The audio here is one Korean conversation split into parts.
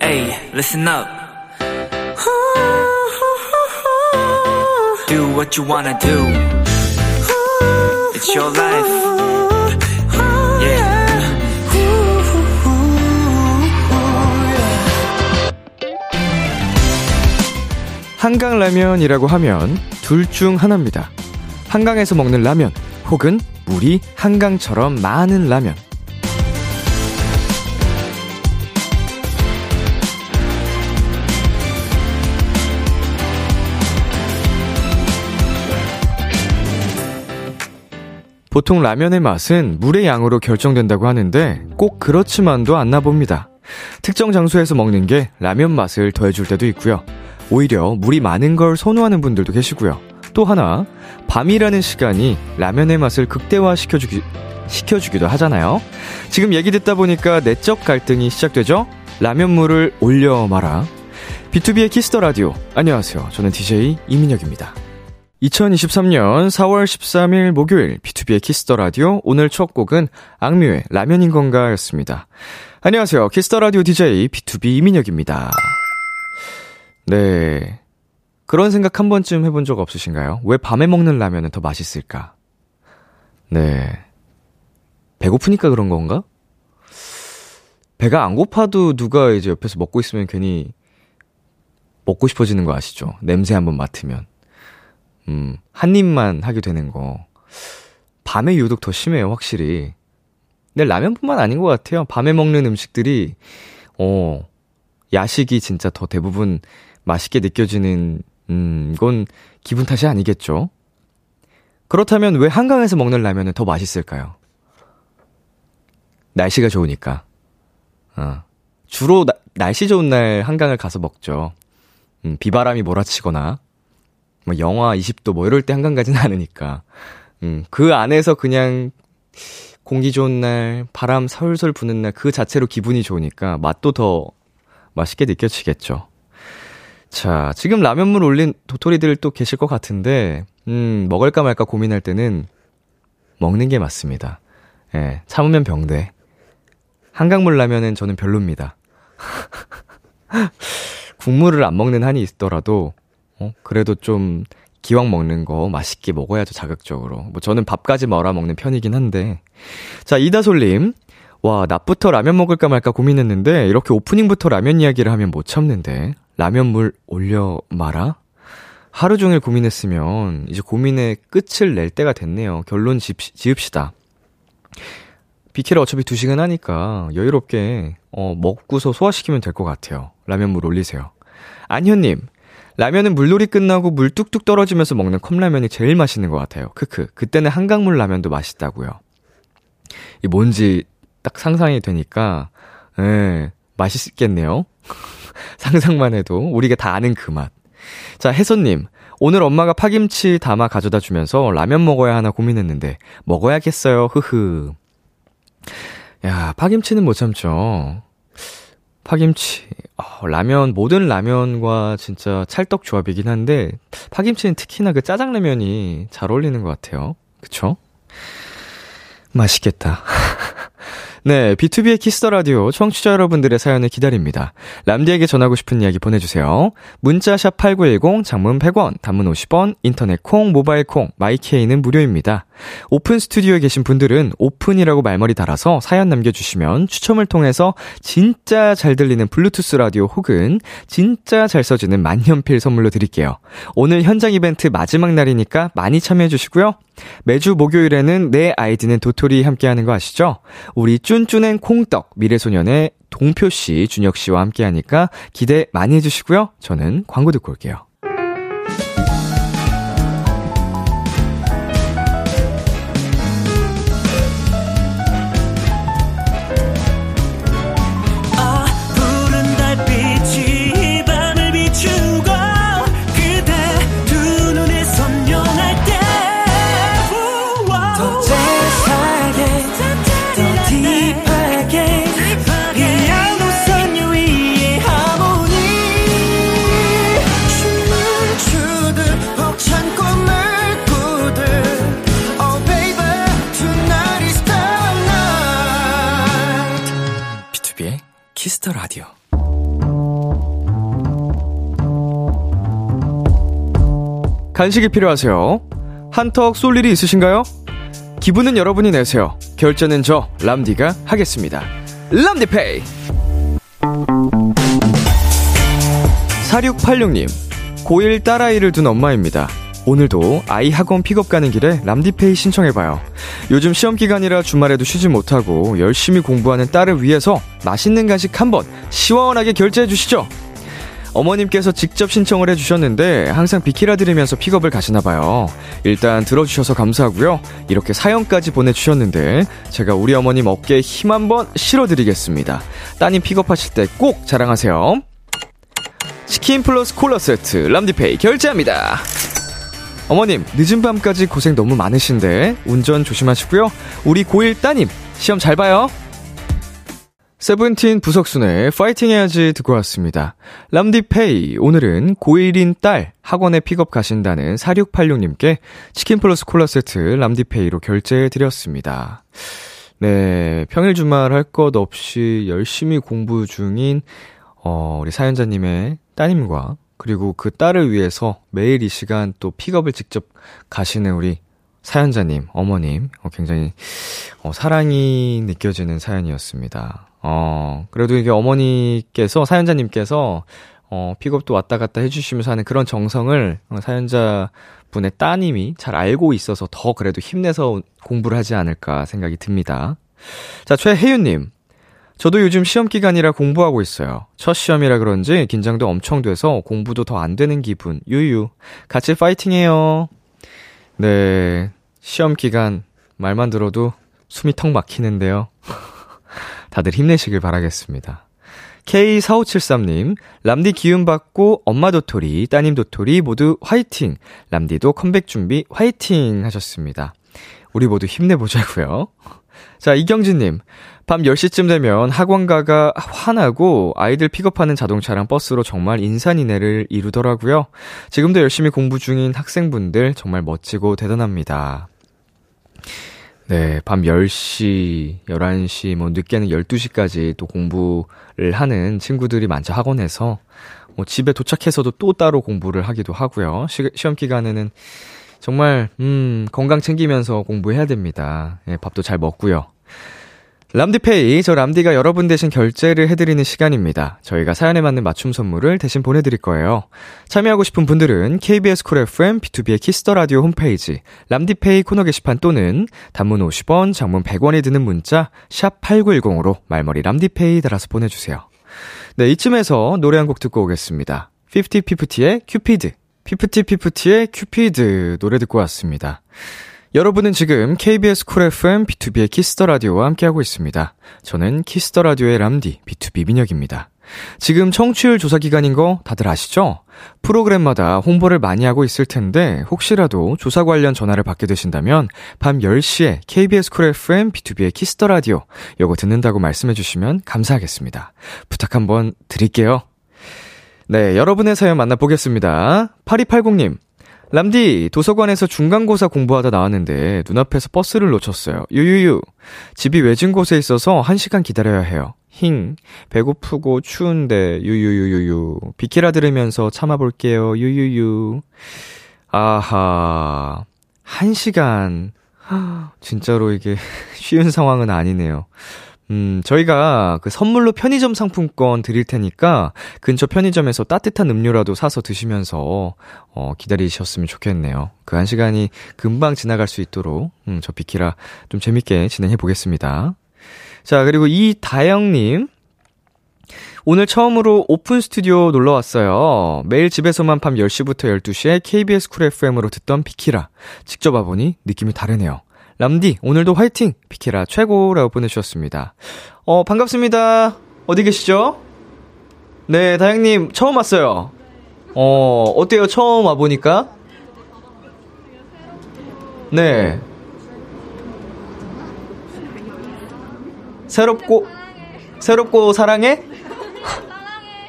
Hey, listen up. Do what you wanna do. It's your life. Yeah. 한강 라면이라고 하면 둘 중 하나입니다. 한강에서 먹는 라면 혹은 물이 한강처럼 많은 라면. 보통 라면의 맛은 물의 양으로 결정된다고 하는데 꼭 그렇지만도 않나 봅니다. 특정 장소에서 먹는 게 라면 맛을 더해줄 때도 있고요. 오히려 물이 많은 걸 선호하는 분들도 계시고요. 또 하나, 밤이라는 시간이 라면의 맛을 극대화시켜주기, 시켜주기도 하잖아요. 지금 얘기 듣다 보니까 내적 갈등이 시작되죠? 라면물을 올려 말아. B2B의 키스터 라디오. 안녕하세요. 저는 DJ 이민혁입니다. 2023년 4월 13일 목요일 B2B의 키스터 라디오. 오늘 첫 곡은 악뮤의 라면인 건가 였습니다. 안녕하세요. 키스터 라디오 DJ B2B 이민혁입니다. 네. 그런 생각 한 번쯤 해본 적 없으신가요? 왜 밤에 먹는 라면은 더 맛있을까? 네. 배고프니까 그런 건가? 배가 안 고파도 누가 이제 옆에서 먹고 있으면 괜히 먹고 싶어지는 거 아시죠? 냄새 한번 맡으면. 음, 한 입만 하게 되는 거. 밤에 유독 더 심해요, 확실히. 근데 라면뿐만 아닌 것 같아요. 밤에 먹는 음식들이, 어, 야식이 진짜 더 대부분 맛있게 느껴지는, 음, 이건 기분 탓이 아니겠죠? 그렇다면 왜 한강에서 먹는 라면은 더 맛있을까요? 날씨가 좋으니까. 어. 주로 나, 날씨 좋은 날 한강을 가서 먹죠. 음, 비바람이 몰아치거나, 뭐 영하 20도 뭐 이럴 때 한강 가진 않으니까. 음, 그 안에서 그냥 공기 좋은 날, 바람 솔솔 부는 날 그 자체로 기분이 좋으니까 맛도 더 맛있게 느껴지겠죠. 자, 지금 라면물 올린 도토리들 또 계실 것 같은데, 음, 먹을까 말까 고민할 때는 먹는 게 맞습니다. 예, 참으면 병돼. 한강물 라면은 저는 별로입니다. 국물을 안 먹는 한이 있더라도, 어, 그래도 좀 기왕 먹는 거 맛있게 먹어야죠, 자극적으로. 뭐 저는 밥까지 말아 먹는 편이긴 한데. 자, 이다솔님. 와, 낮부터 라면 먹을까 말까 고민했는데, 이렇게 오프닝부터 라면 이야기를 하면 못 참는데, 라면 물 올려 마라? 하루 종일 고민했으면, 이제 고민의 끝을 낼 때가 됐네요. 결론 지, 지읍시다. 비키를 어차피 2시간 하니까, 여유롭게, 어, 먹고서 소화시키면 될 것 같아요. 라면 물 올리세요. 안현님, 라면은 물놀이 끝나고 물 뚝뚝 떨어지면서 먹는 컵라면이 제일 맛있는 것 같아요. 크크. 그때는 한강물 라면도 맛있다고요. 이 뭔지 딱 상상이 되니까, 예, 맛있겠네요. 상상만 해도 우리가 다 아는 그 맛. 자, 혜선님. 오늘 엄마가 파김치 담아 가져다 주면서 라면 먹어야 하나 고민했는데, 먹어야겠어요. 흐흐. 야, 파김치는 못 참죠. 파김치. 어, 라면, 모든 라면과 진짜 찰떡 조합이긴 한데, 파김치는 특히나 그 짜장라면이 잘 어울리는 것 같아요. 그쵸? 맛있겠다. 네, B2B의 키스터 라디오 청취자 여러분들의 사연을 기다립니다. 람디에게 전하고 싶은 이야기 보내주세요. 문자 샵 #8910 장문 100원, 단문 50원, 인터넷 콩, 모바일 콩, 마이케이는 무료입니다. 오픈 스튜디오에 계신 분들은 오픈이라고 말머리 달아서 사연 남겨주시면 추첨을 통해서 진짜 잘 들리는 블루투스 라디오 혹은 진짜 잘 써지는 만년필 선물로 드릴게요. 오늘 현장 이벤트 마지막 날이니까 많이 참여해주시고요. 매주 목요일에는 내 아이디는 도토리 함께하는 거 아시죠? 우리 쭌쭌앤 콩떡 미래소년의 동표 씨, 준혁 씨와 함께하니까 기대 많이 해주시고요. 저는 광고 듣고 올게요. 간식이 필요하세요? 한턱 쏠 일이 있으신가요? 기분은 여러분이 내세요. 결제는 저 람디가 하겠습니다. 람디페이. 4686님, 고1 딸아이를 둔 엄마입니다. 오늘도 아이 학원 픽업 가는 길에 람디페이 신청해봐요. 요즘 시험 기간이라 주말에도 쉬지 못하고 열심히 공부하는 딸을 위해서 맛있는 간식 한번 시원하게 결제해주시죠. 어머님께서 직접 신청을 해주셨는데 항상 비키라 들으면서 픽업을 가시나 봐요. 일단 들어주셔서 감사하고요. 이렇게 사연까지 보내주셨는데 제가 우리 어머님 어깨에 힘 한번 실어드리겠습니다. 따님 픽업하실 때 꼭 자랑하세요. 치킨 플러스 콜라 세트 람디페이 결제합니다. 어머님 늦은 밤까지 고생 너무 많으신데 운전 조심하시고요. 우리 고1 따님 시험 잘 봐요. 세븐틴 부석순의 파이팅 해야지 듣고 왔습니다. 람디페이, 오늘은 고1인 딸 학원에 픽업 가신다는 4686님께 치킨 플러스 콜라 세트 람디페이로 결제해 드렸습니다. 네, 평일 주말 할 것 없이 열심히 공부 중인, 어, 우리 사연자님의 따님과 그리고 그 딸을 위해서 매일 이 시간 또 픽업을 직접 가시는 우리 사연자님, 어머님, 어, 굉장히, 어, 사랑이 느껴지는 사연이었습니다. 어, 그래도 이게 어머니께서, 사연자님께서, 어, 픽업도 왔다 갔다 해주시면서 하는 그런 정성을 어, 사연자 분의 따님이 잘 알고 있어서 더 그래도 힘내서 공부를 하지 않을까 생각이 듭니다. 자, 최혜윤님. 저도 요즘 시험 기간이라 공부하고 있어요. 첫 시험이라 그런지 긴장도 엄청 돼서 공부도 더 안 되는 기분. 유유. 같이 파이팅 해요. 네. 시험 기간 말만 들어도 숨이 턱 막히는데요. 다들 힘내시길 바라겠습니다. K4573님, 람디 기운 받고 엄마 도토리, 따님 도토리 모두 화이팅! 람디도 컴백 준비 화이팅! 하셨습니다. 우리 모두 힘내보자고요 자, 이경진님, 밤 10시쯤 되면 학원가가 화나고 아이들 픽업하는 자동차랑 버스로 정말 인산인해를 이루더라고요. 지금도 열심히 공부 중인 학생분들 정말 멋지고 대단합니다. 네, 밤 10시, 11시, 뭐 늦게는 12시까지 또 공부를 하는 친구들이 많죠, 학원에서. 뭐 집에 도착해서도 또 따로 공부를 하기도 하고요. 시, 시험 기간에는 정말, 음, 건강 챙기면서 공부해야 됩니다. 예, 밥도 잘 먹고요. 람디페이, 저 람디가 여러분 대신 결제를 해드리는 시간입니다. 저희가 사연에 맞는 맞춤 선물을 대신 보내드릴 거예요. 참여하고 싶은 분들은 KBS 쿨 FM, B2B의 키스터 라디오 홈페이지, 람디페이 코너 게시판 또는 단문 50원, 장문 100원이 드는 문자, 샵 8910으로 말머리 람디페이 달아서 보내주세요. 네, 이쯤에서 노래 한 곡 듣고 오겠습니다. 50-50의 큐피드, 50-50의 큐피드 노래 듣고 왔습니다. 여러분은 지금 KBS 쿨 FM B2B의 키스터 라디오와 함께하고 있습니다. 저는 키스터 라디오의 람디 B2B 민혁입니다. 지금 청취율 조사 기간인 거 다들 아시죠? 프로그램마다 홍보를 많이 하고 있을 텐데 혹시라도 조사 관련 전화를 받게 되신다면 밤 10시에 KBS 쿨 FM B2B의 키스터 라디오 요거 듣는다고 말씀해 주시면 감사하겠습니다. 부탁 한번 드릴게요. 네, 여러분의 사연 만나보겠습니다. 8280님. 람디, 도서관에서 중간고사 공부하다 나왔는데 눈앞에서 버스를 놓쳤어요. 유유유. 집이 외진 곳에 있어서 1시간 기다려야 해요. 힝. 배고프고 추운데 유유유유유. 비키라 들으면서 참아볼게요. 유유유. 아하. 1시간. 진짜로 이게 쉬운 상황은 아니네요. 음, 저희가 그 선물로 편의점 상품권 드릴 테니까 근처 편의점에서 따뜻한 음료라도 사서 드시면서 어, 기다리셨으면 좋겠네요. 그 한 시간이 금방 지나갈 수 있도록 음, 저 비키라 좀 재밌게 진행해 보겠습니다. 자, 그리고 이다영님. 오늘 처음으로 오픈 스튜디오 놀러 왔어요. 매일 집에서만 밤 10시부터 12시에 KBS Cool FM으로 듣던 비키라. 직접 와보니 느낌이 다르네요. 람디, 오늘도 화이팅! 비키라 최고라고 보내주셨습니다. 어, 반갑습니다. 어디 계시죠? 네, 다영님, 처음 왔어요. 어, 어때요? 처음 와보니까? 네. 새롭고, 새롭고 사랑해?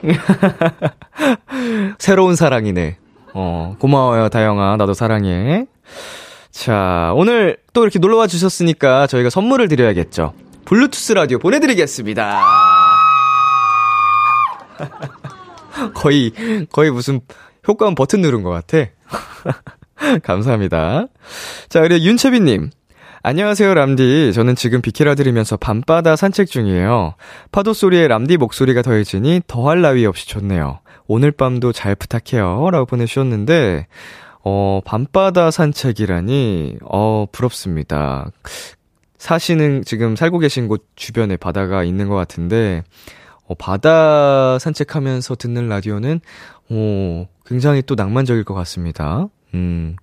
새로운 사랑이네. 어, 고마워요, 다영아. 나도 사랑해. 자, 오늘 또 이렇게 놀러와 주셨으니까 저희가 선물을 드려야겠죠. 블루투스 라디오 보내드리겠습니다. 거의, 거의 무슨 효과음 버튼 누른 것 같아. 감사합니다. 자, 그리고 윤채빈님. 안녕하세요, 람디. 저는 지금 비키라 들으면서 밤바다 산책 중이에요. 파도 소리에 람디 목소리가 더해지니 더할 나위 없이 좋네요. 오늘 밤도 잘 부탁해요. 라고 보내주셨는데, 어, 밤바다 산책이라니, 어, 부럽습니다. 사시는, 지금 살고 계신 곳 주변에 바다가 있는 것 같은데, 어, 바다 산책하면서 듣는 라디오는, 어, 굉장히 또 낭만적일 것 같습니다. 음,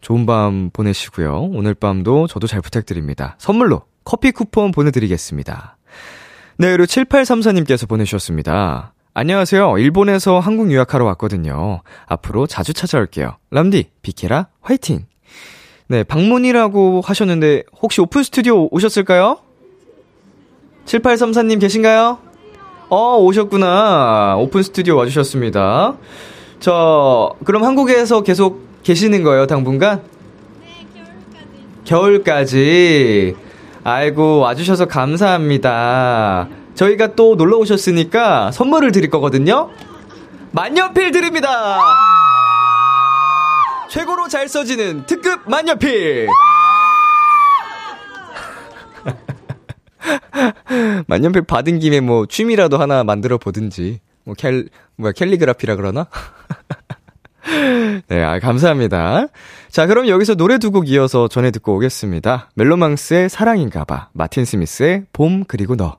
좋은 밤 보내시고요. 오늘 밤도 저도 잘 부탁드립니다. 선물로 커피 쿠폰 보내드리겠습니다. 네, 그리고 7834님께서 보내주셨습니다. 안녕하세요. 일본에서 한국 유학하러 왔거든요. 앞으로 자주 찾아올게요. 람디, 비키라, 화이팅! 네, 방문이라고 하셨는데, 혹시 오픈 스튜디오 오셨을까요? 7834님 계신가요? 어, 오셨구나. 오픈 스튜디오 와주셨습니다. 저, 그럼 한국에서 계속 계시는 거예요, 당분간? 네, 겨울까지. 겨울까지. 아이고, 와주셔서 감사합니다. 저희가 또 놀러 오셨으니까 선물을 드릴 거거든요? 만년필 드립니다! 최고로 잘 써지는 특급 만년필! 만년필 받은 김에 뭐 취미라도 하나 만들어 보든지. 뭐 캘, 뭐야, 캘리그라피라 그러나? 네, 아, 감사합니다. 자, 그럼 여기서 노래 두 곡 이어서 전해 듣고 오겠습니다. 멜로망스의 사랑인가봐, 마틴 스미스의 봄 그리고 너.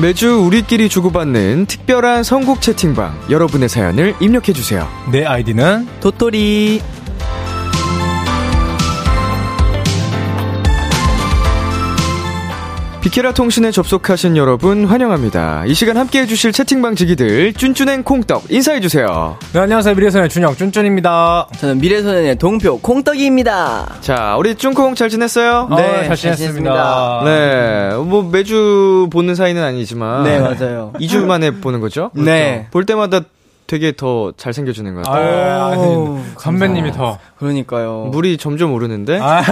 매주 우리끼리 주고받는 특별한 선곡 채팅방 여러분의 사연을 입력해주세요. 내 아이디는 도토리 비케라 통신에 접속하신 여러분 환영합니다. 이 시간 함께 해주실 채팅방 지기들 쭌쭌행 콩떡 인사해주세요. 네 안녕하세요 미래소년의 준영 쭌쭌입니다. 저는 미래소년의 동표 콩떡이입니다. 자 우리 쭌콩 잘 지냈어요? 네, 네 잘, 지냈습니다. 네, 뭐 매주 보는 사이는 아니지만 네 맞아요. 2주 만에 보는 거죠? 그렇죠? 네. 볼 때마다 되게 더 잘생겨지는 것 같아요. 아, 니 선배님이 더. 그러니까요. 물이 점점 오르는데? 아.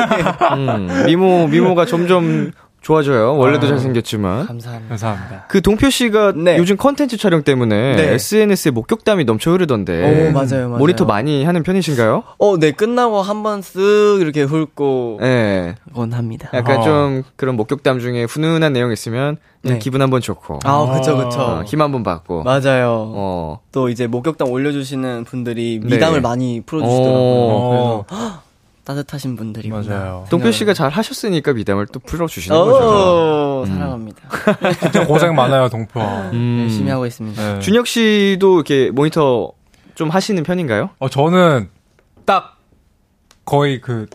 음, 미모, 미모가 점점 좋아져요. 원래도 아, 잘생겼지만. 감사합니다. 감사합니다. 그 동표 씨가 네. 요즘 컨텐츠 촬영 때문에 네. SNS에 목격담이 넘쳐 흐르던데. 오, 맞아요, 맞아요. 모니터 많이 하는 편이신가요? 어, 네. 끝나고 한 번 쓱 이렇게 훑고. 네. 원합니다. 약간 어. 좀 그런 목격담 중에 훈훈한 내용 있으면 네. 기분 한 번 좋고. 아, 그쵸, 그쵸. 어, 힘한 번 받고. 맞아요. 어. 또 이제 목격담 올려주시는 분들이 미담을 네. 많이 풀어주시더라고요. 그래서 따뜻하신 분들이 맞아요. 동표 씨가 잘 하셨으니까 미담을 또 풀어주시는 거죠. 음. 사랑합니다. 진짜 고생 많아요, 동표. 음. 열심히 하고 있습니다. 네. 준혁 씨도 이렇게 모니터 좀 하시는 편인가요? 어, 저는 딱 거의 그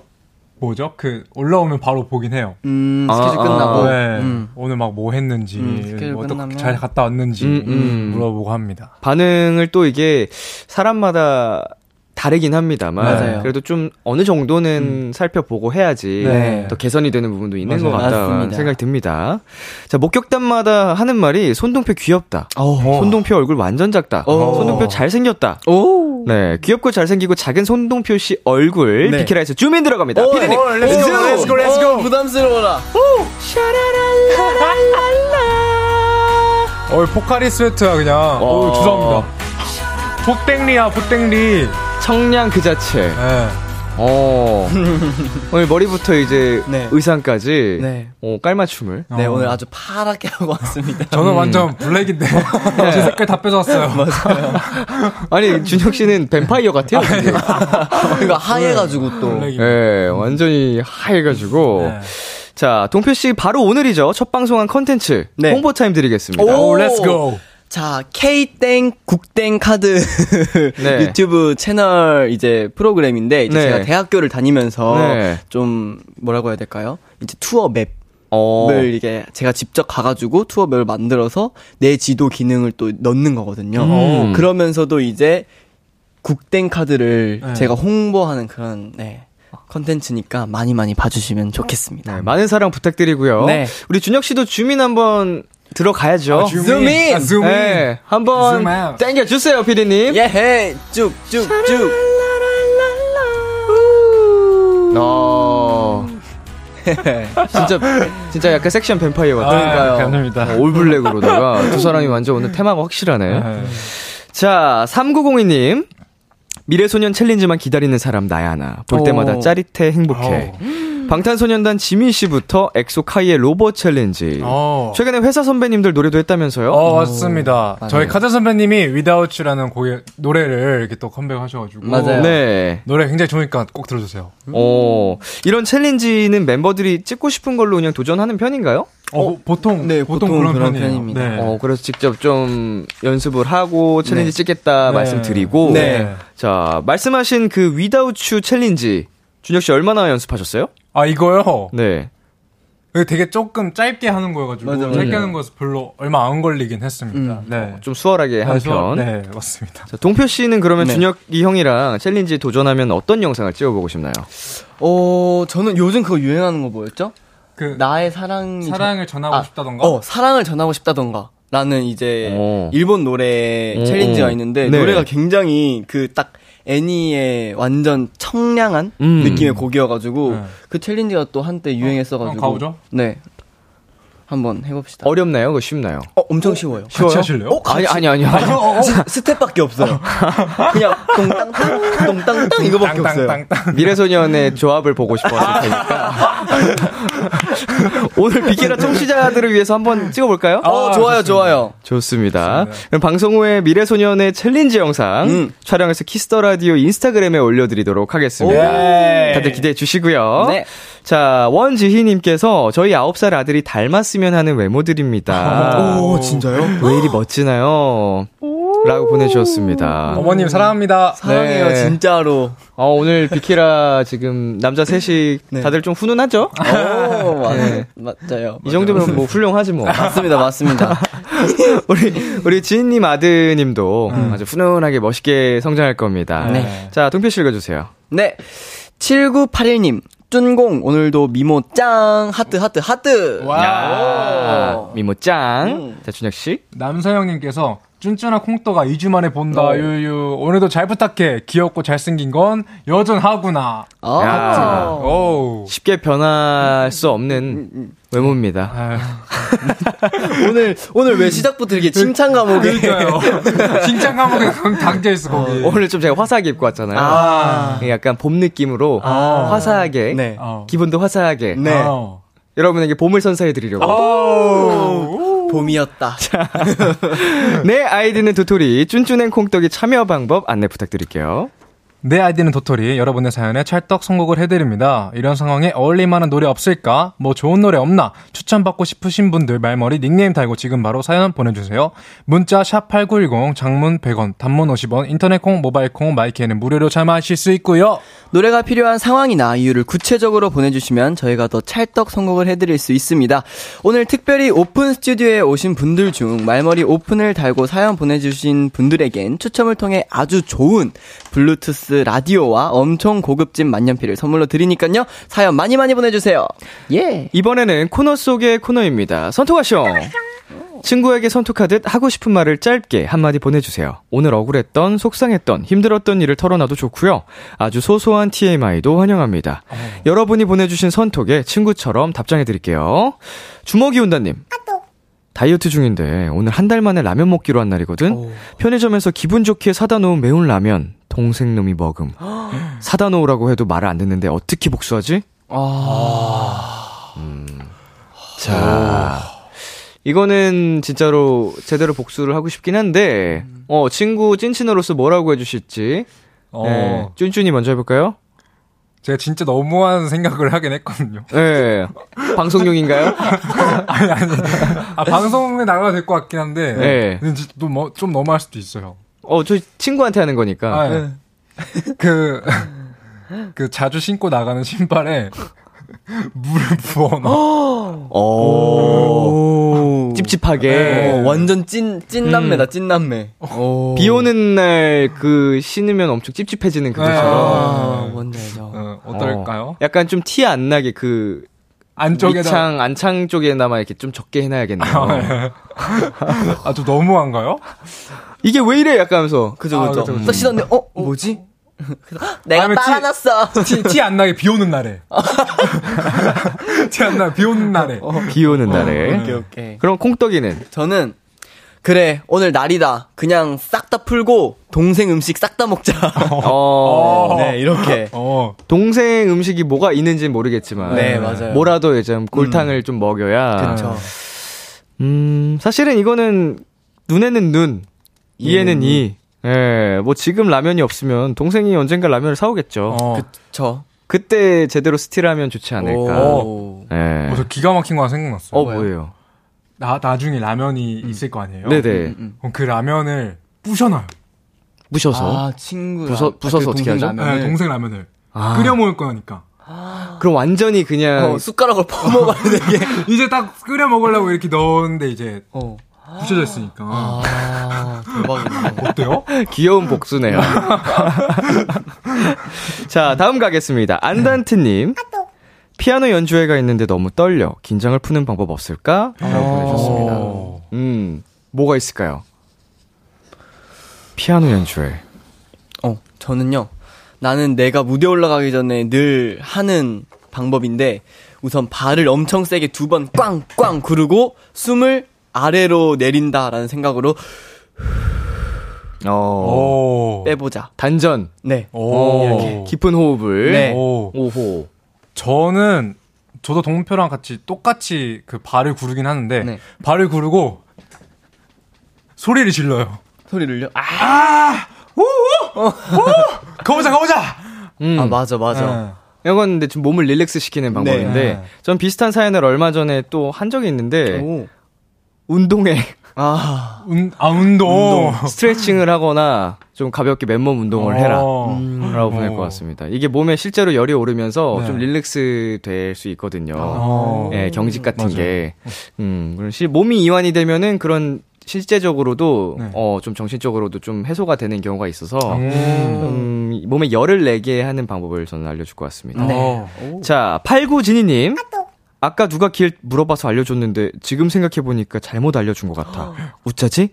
뭐죠? 그 올라오면 바로 보긴 해요. 음, 스케줄 아, 끝나고. 네. 음. 오늘 막 뭐 했는지, 음, 뭐 어떻게 잘 갔다 왔는지 음, 음. 물어보고 합니다. 반응을 또 이게 사람마다 다르긴 합니다만 맞아요. 그래도 좀 어느 정도는 음. 살펴보고 해야지 네. 더 개선이 되는 부분도 있는 맞아요. 것 같다 생각이 듭니다. 자 목격담마다 하는 말이 손동표 귀엽다. 오. 손동표 얼굴 완전 작다. 오. 손동표 잘생겼다. 오. 네 귀엽고 잘생기고 작은 손동표 씨 얼굴 네. 비키라에서 줌인 들어갑니다. 피디님 let's go let's go let's go 부담스러워라. 샤라랄라랄라. 어 포카리 스웨트야 그냥. 오 죄송합니다. 포땡리야 포땡리. 청량 그 자체. 네. 어. 오늘 머리부터 이제 네. 의상까지 네. 어, 깔맞춤을. 네, 어. 오늘 아주 파랗게 하고 왔습니다. 저는 음. 완전 블랙인데 네. 제 색깔 다 뺏어왔어요. 맞아요. 아니, 준혁 씨는 뱀파이어 같아요. 그러니까 하얘가지고 또. 네, 완전히 하얘가지고. 네. 자, 동표 씨 바로 오늘이죠. 첫 방송한 컨텐츠 네. 홍보 타임 드리겠습니다. 오, let's go. 자, K땡 국땡 카드 네. 유튜브 채널 이제 프로그램인데 이제 네. 제가 대학교를 다니면서 네. 좀 뭐라고 해야 될까요? 이제 tour map 어. 이게 제가 직접 가가지고 tour map을 만들어서 내 지도 기능을 또 넣는 거거든요. 음. 그러면서도 이제 국땡 카드를 네. 제가 홍보하는 그런 네. 컨텐츠니까 많이 많이 봐주시면 좋겠습니다. 네, 많은 사랑 부탁드리고요. 네. 우리 준혁 씨도 주민 한번 들어가야죠. 아, 줌인. 아, 줌인. 네, 한번 땡겨 주세요, 피디님. 예 헤, 쭉쭉 쭉. 어. 진짜 진짜 약간 섹시한 뱀파이어 같아요. 그러니까요. 감사합니다. 어, 올블랙으로다가 두 사람이 완전 오늘 테마가 확실하네. 네. 자, 3902님. 미래소년 챌린지만 기다리는 사람 나야나. 볼 때마다 짜릿해 행복해. 오. 방탄소년단 지민 씨부터 엑소 카이의 로봇 챌린지. 어. 최근에 회사 선배님들 노래도 했다면서요? 어, 맞습니다. 오, 저희 KARD 선배님이 Without You라는 곡의 노래를 이렇게 또 컴백하셔가지고. 맞아요. 네. 노래 굉장히 좋으니까 꼭 들어주세요. 어, 이런 챌린지는 멤버들이 찍고 싶은 걸로 그냥 도전하는 편인가요? 어, 어 보통 네 보통, 보통 그런, 그런 편입니다. 네. 어 그래서 직접 좀 연습을 하고 챌린지 네. 찍겠다 네. 말씀드리고 네. 자 말씀하신 그 Without You 챌린지 준혁 씨 얼마나 연습하셨어요? 아 이거요? 네. 되게 조금 짧게 하는 거여가지고 맞아, 맞아. 짧게 하는 거에서 별로 얼마 안 걸리긴 했습니다. 음. 네, 좀 수월하게 한 편. 네, 맞습니다. 자, 동표 씨는 그러면 네. 준혁이 형이랑 챌린지 도전하면 어떤 영상을 찍어보고 싶나요? 어, 저는 요즘 그거 유행하는 거 뭐였죠? 그 나의 사랑 사랑을 전... 전하고 아, 싶다던가. 어, 사랑을 전하고 싶다던가. 라는 이제 오. 어. 일본 노래 오. 챌린지가 어. 있는데 네. 노래가 굉장히 그 딱 애니의 완전 청량한 음. 느낌의 곡이어가지고 네. 그 챌린지가 또 한때 유행했어가지고 어, 가보죠. 네. 한번 해봅시다. 어렵나요? 그거 쉽나요? 어, 엄청 쉬워요. 쉬워요? 같이 하실래요? 어, 같이? 아니, 아니, 아니. 아니. 어, 어, 스텝밖에 없어요. 그냥 똥땅땅, 똥땅땅 이거밖에 없어요. 미래소년의 조합을 보고 싶었을 테니까. 오늘 비키라 청취자들을 위해서 한번 찍어볼까요? 어, 아, 좋아요, 좋습니다. 좋아요. 좋습니다. 그럼 방송 후에 미래소년의 챌린지 영상 음. 촬영해서 Kiss the Radio 인스타그램에 올려드리도록 하겠습니다. 다들 기대해 주시고요. 네. 자, 원지희님께서 저희 9살 아들이 닮았으면 하는 외모들입니다. 오, 진짜요? 왜 이리 멋지나요? 라고 보내주셨습니다. 어머님 사랑합니다. 사랑해요, 네. 진짜로. 어, 오늘 비키라 지금 남자 셋이 네. 다들 좀 훈훈하죠? 오, 네. 맞아요. 이 정도면 뭐 훌륭하지 뭐. 맞습니다, 맞습니다. 우리, 우리 지인님 아드님도 음. 아주 훈훈하게 멋있게 성장할 겁니다. 네. 자, 동표 씨 읽어주세요. 네. 7981님, 쭌공 오늘도 미모 짱 하트 하트 하트. 와. 미모 짱. 음. 자 준혁 씨. 남서영님께서 쭌쭌한 콩떡아 2주 만에 본다 오. 유유 오늘도 잘 부탁해 귀엽고 잘생긴 건 여전하구나 아. 오. 쉽게 변할 수 없는 외모입니다 오늘 오늘 왜 시작부터 이렇게 칭찬 감옥에 칭찬 감옥에 당겨 있어 거기 어, 오늘 좀 제가 화사하게 입고 왔잖아요 아. 약간 봄 느낌으로 아. 화사하게 네. 기분도 화사하게 네. 아. 여러분에게 봄을 선사해 드리려고 봄이었다. 내 아이디는 도토리, 쭌쭌행 콩떡이 참여 방법 안내 부탁드릴게요. 내 아이디는 도토리 여러분의 사연에 찰떡 선곡을 해드립니다. 이런 상황에 어울릴만한 노래 없을까? 뭐 좋은 노래 없나? 추천받고 싶으신 분들 말머리 닉네임 달고 지금 바로 사연 보내주세요. 문자 샵 #8910 장문 100원, 단문 50원, 인터넷 콩, 모바일 콩, my K에는 무료로 참여하실 수 있고요. 노래가 필요한 상황이나 이유를 구체적으로 보내주시면 저희가 더 찰떡 선곡을 해드릴 수 있습니다. 오늘 특별히 오픈 스튜디오에 오신 분들 중 말머리 오픈을 달고 사연 보내주신 분들에겐 추첨을 통해 아주 좋은 블루투스 라디오와 엄청 고급진 만년필을 선물로 드리니까요. 사연 많이 많이 보내주세요. 예. 이번에는 코너 속의 코너입니다. 선톡하쇼. 친구에게 선톡하듯 하고 싶은 말을 짧게 한마디 보내주세요. 오늘 억울했던, 속상했던, 힘들었던 일을 털어놔도 좋고요. 아주 소소한 TMI도 환영합니다. 어. 여러분이 보내주신 선톡에 친구처럼 답장해드릴게요. 주먹이 온다님. 다이어트 중인데 오늘 한 달 만에 라면 먹기로 한 날이거든. 오. 편의점에서 기분 좋게 사다 놓은 매운 라면 동생 놈이 먹음. 사다 놓으라고 해도 말을 안 듣는데 어떻게 복수하지? 아. 음. 자. 이거는 진짜로 제대로 복수를 하고 싶긴 한데, 어, 친구 찐친으로서 뭐라고 해 주실지. 어. 네, 쭌쭌이 먼저 해볼까요? 제가 진짜 너무한 생각을 하긴 했거든요. 네. 방송용인가요? 아니, 아니. 아, 방송에 나가도 될 것 같긴 한데. 네. 또 뭐, 좀 너무할 수도 있어요. 어, 저 친구한테 하는 거니까. 아, 네. 그, 그 자주 신고 나가는 신발에 물을 부어놔. 어. 오. 찝찝하게. 어, 완전 찐, 찐남매다, 찐남매. 오. 비 오는 날 그 신으면 엄청 찝찝해지는 그거처럼. 아, 뭔지 알죠. 어, 어떨까요? 어, 약간 좀 티 안 나게 그 안쪽에다 밑창 안창 쪽에나마 이렇게 좀 적게 해놔야겠네요. 아, 좀 너무한가요? 이게 왜 이래 약간 하면서 그죠, 아, 그죠. 그죠, 그죠. 딱 씻었는데, 어, 뭐지? 그래서, 내가 빨아놨어. 티 안 나게 비 오는 날에. 티 안 나게 비 오는 날에. 비 오는 날에. 오케이, 오케이. 그럼 콩떡이는 저는, 그래, 오늘 날이다. 그냥 싹 다 풀고, 동생 음식 싹 다 먹자. 어, 네, 이렇게. 어. 동생 음식이 뭐가 있는지는 모르겠지만 네, 맞아요. 뭐라도 좀 골탕을 좀 먹여야 그쵸. 음, 사실은 이거는 눈에는 눈, 이에는 이. 예, 뭐 지금 라면이 없으면 동생이 언젠가 라면을 사오겠죠. 어. 저. 그때 제대로 스틸하면 좋지 않을까. 오. 예. 어, 저 기가 막힌 거 하나 생각났어요. 어, 뭐예요? 나, 나중에 라면이 있을 거 아니에요? 네네. 음. 그럼 그 라면을 부셔놔요. 부셔서. 아, 친구. 부서- 부서서 어떻게 하죠? 네, 동생 라면을. 아. 끓여 먹을 거니까. 그럼 완전히 그냥 어, 숟가락을 퍼먹어야 되게. 이제 딱 끓여 먹으려고 이렇게 넣었는데 이제 어. 부셔져 있으니까. 아, 대박이네. 어때요? 귀여운 복수네요. 자, 다음 가겠습니다. 안단트님. 피아노 연주회가 있는데 너무 떨려. 긴장을 푸는 방법 없을까? 라고 보내주셨습니다. 어. 음, 뭐가 있을까요? 피아노 연주회. 어, 저는요. 나는 내가 무대 올라가기 전에 늘 하는 방법인데 우선 발을 엄청 세게 두 번 꽝꽝 구르고 숨을 아래로 내린다라는 생각으로 어, 오. 빼보자. 단전. 네. 오. 이렇게 깊은 호흡을. 네. 오. 오호. 저는 저도 동표랑 같이 똑같이 그 발을 구르긴 하는데 네. 발을 구르고 소리를 질러요. 소리를요. 아, 가보자, 가보자. 음. 아 맞아 맞아. 이건 근데 좀 몸을 릴렉스 시키는 방법인데, 네. 전 비슷한 사연을 얼마 전에 또 한 적이 있는데, 오. 운동에 아. 운, 아 운동. 스트레칭을 하거나 좀 가볍게 맨몸 운동을 해라. 어. 라고 보낼 어. 것 같습니다. 이게 몸에 실제로 열이 오르면서 네. 좀 릴렉스 될 수 있거든요. 어. 예, 경직 같은 맞아요. 게. 음, 실, 몸이 이완이 되면은 그런 실제적으로도, 네. 어, 좀 정신적으로도 좀 해소가 되는 경우가 있어서, 음. 음, 몸에 열을 내게 하는 방법을 저는 알려줄 것 같습니다. 어. 자, 89진이님. 아 까 누가 길 물어봐서 알려줬는데 지금 생각해보니까 잘못 알려준 것 같아. 우짜지?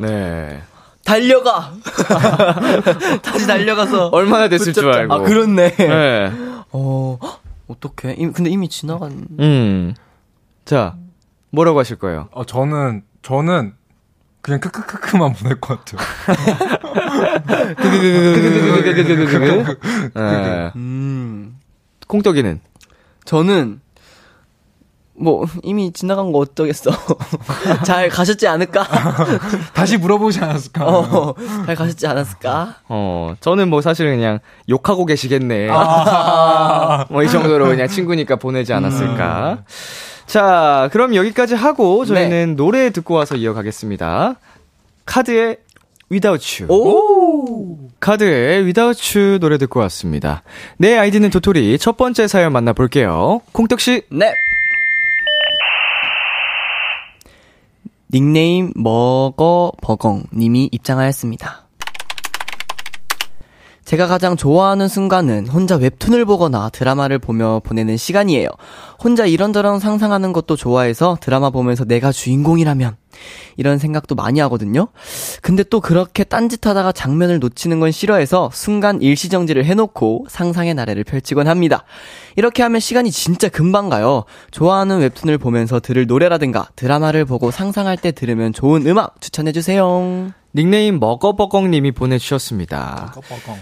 네. 달려가. 다시 달려가서 얼마나 됐을 줄 붙잡자. 알고. 아 그렇네. 네. 어. 어떡해? 이미- 근데 이미 지나간. 음. 자, 뭐라고 하실 거예요? 어, 저는 저는 그냥 크크크크만 보낼 것 같아요. 네. 음. 콩떡이는? 저는 뭐 이미 지나간 거 어쩌겠어. 잘 가셨지 않을까? 다시 물어보지 않았을까? 어, 잘 가셨지 않았을까? 어, 저는 뭐 사실 그냥 욕하고 계시겠네. 아. 뭐이 정도로 그냥 친구니까 보내지 않았을까. 자, 그럼 여기까지 하고 저희는 노래 듣고 와서 이어가겠습니다. 카드의 Without You. 오! 카드의 Without You 노래 듣고 왔습니다. 내 아이디는 도토리 첫 번째 사연 만나볼게요. 콩떡씨. 네. 닉네임 먹어버거 님이 입장하였습니다. 제가 가장 좋아하는 순간은 혼자 웹툰을 보거나 드라마를 보며 보내는 시간이에요. 혼자 이런저런 상상하는 것도 좋아해서 드라마 보면서 내가 주인공이라면 이런 생각도 많이 하거든요. 근데 또 그렇게 딴짓하다가 장면을 놓치는 건 싫어해서 순간 일시정지를 해놓고 상상의 나래를 펼치곤 합니다. 이렇게 하면 시간이 진짜 금방 가요. 좋아하는 웹툰을 보면서 들을 노래라든가 드라마를 보고 상상할 때 들으면 좋은 음악 추천해주세요. 닉네임 먹어버걱님이 보내주셨습니다.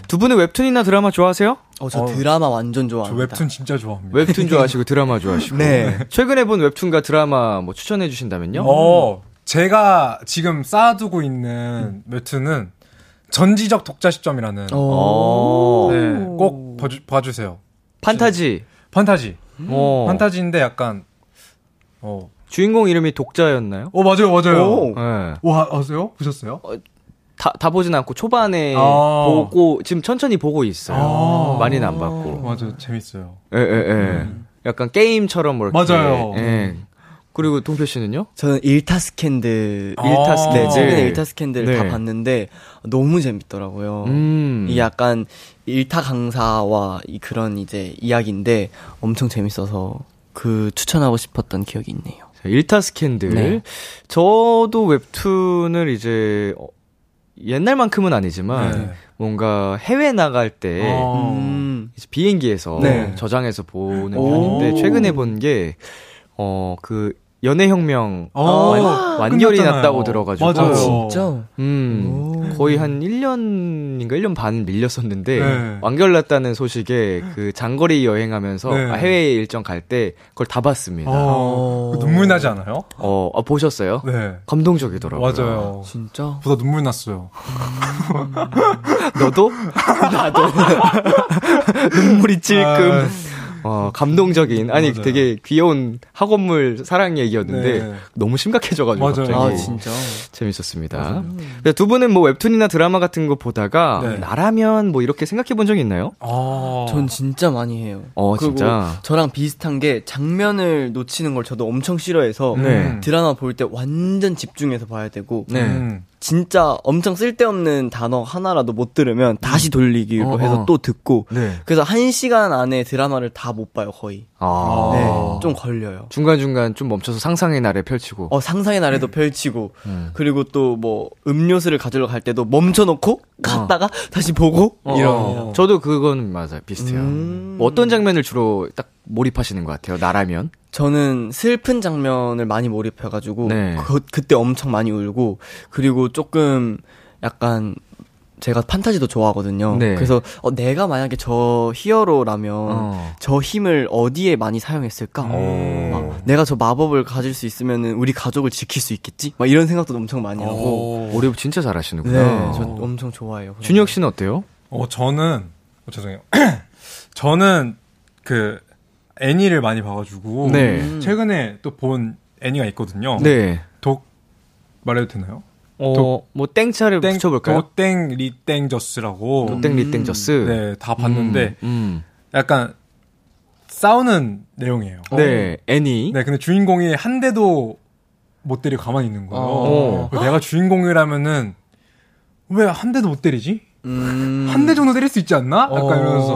두 분은 웹툰이나 드라마 좋아하세요? 어, 저 어. 드라마 완전 저 좋아합니다. 웹툰 진짜 좋아합니다. 웹툰 좋아하시고 드라마 좋아하시고. 네. 최근에 본 웹툰과 드라마 뭐 추천해 주신다면요? 어, 제가 지금 쌓아두고 있는 웹툰은 전지적 독자 시점이라는. 어. 네, 꼭 봐주, 봐주세요. 판타지. 판타지. 어. 판타지인데 약간, 어. 주인공 이름이 독자였나요? 어, 맞아요, 맞아요. 오. 네. 와, 아세요? 보셨어요? 다, 다 보진 않고 초반에 아. 보고 지금 천천히 보고 있어요. 아. 많이는 안 봤고. 맞아, 재밌어요. 예, 예, 예. 약간 게임처럼 뭐 이렇게. 맞아요. 예. 그리고 동표 씨는요? 저는 일타 스캔들, 아. 일타 스캔들, 네. 최근에 일타 스캔들 네. 다 봤는데 너무 재밌더라고요. 음. 이 약간 일타 강사와 이 그런 이제 이야기인데 엄청 재밌어서 그 추천하고 싶었던 기억이 있네요. 자, 일타 스캔들. 네. 저도 웹툰을 이제 어, 옛날만큼은 아니지만 네. 뭔가 해외 나갈 때 어. 음. 이제 비행기에서 네. 저장해서 보는 오. 편인데 최근에 본 게 어 그 연애혁명 어, 완, 완결이 끝났잖아요. 났다고 들어가지고 맞아요. 진짜? 음 오. 거의 한 1년인가 1년 반 밀렸었는데 네. 완결 났다는 소식에 그 장거리 여행하면서 네. 아, 해외 일정 갈 때 그걸 다 봤습니다. 어, 어. 눈물 나지 않아요? 어, 아, 보셨어요? 네. 감동적이더라고요. 맞아요. 진짜? 보다 눈물 났어요. 너도? 나도. 눈물이 찔끔. 어, 감동적인. 아니, 맞아요. 되게 귀여운 학원물 사랑 얘기였는데 네. 너무 심각해져가지고 맞아요. 갑자기 아, 진짜? 재밌었습니다. 두 분은 뭐 웹툰이나 드라마 같은 거 보다가 네. 나라면 뭐 이렇게 생각해 본 적 있나요? 아. 전 진짜 많이 해요. 어, 그리고 진짜? 저랑 비슷한 게 장면을 놓치는 걸 저도 엄청 싫어해서 네. 드라마 볼 때 완전 집중해서 봐야 되고 네. 음. 진짜 엄청 쓸데없는 단어 하나라도 못 들으면 다시 돌리기로 어, 해서 어. 또 듣고 네. 그래서 한 시간 안에 드라마를 다 못 봐요 거의. 아. 네, 좀 걸려요. 중간중간 좀 멈춰서 상상의 날에 펼치고. 어 상상의 날에도 펼치고 음. 그리고 또 뭐 음료수를 가지러 갈 때도 멈춰놓고 갔다가 다시 보고 어, 이런. 어. 저도 그건 맞아요. 비슷해요. 음. 뭐 어떤 장면을 주로 딱 몰입하시는 것 같아요? 나라면? 저는 슬픈 장면을 많이 몰입해가지고 네. 그, 그때 엄청 많이 울고 그리고 조금 약간 제가 판타지도 좋아하거든요. 네. 그래서 어, 내가 만약에 저 히어로라면 어. 저 힘을 어디에 많이 사용했을까? 어. 막 내가 저 마법을 가질 수 있으면은 우리 가족을 지킬 수 있겠지? 막 이런 생각도 엄청 많이 하고. 어. 몰입 진짜 잘하시는구나. 네, 저 엄청 좋아해요. 준혁 씨는 어때요? 어, 저는, 어, 죄송해요. 저는 그, 애니를 많이 봐가지고. 네. 최근에 또 본 애니가 있거든요. 네. 독, 말해도 되나요? 어, 뭐 땡차를 붙여볼까요? 도땡 리땡저스라고. 도땡 리땡저스. 네, 다 봤는데, 음, 음. 약간, 싸우는 내용이에요. 네, 애니. 네, 근데 주인공이 한 대도 못 때리고 가만히 있는 거예요. 어. 내가 주인공이라면은, 왜 한 대도 못 때리지? 음. 한대 정도 때릴 수 있지 않나? 약간 이러면서.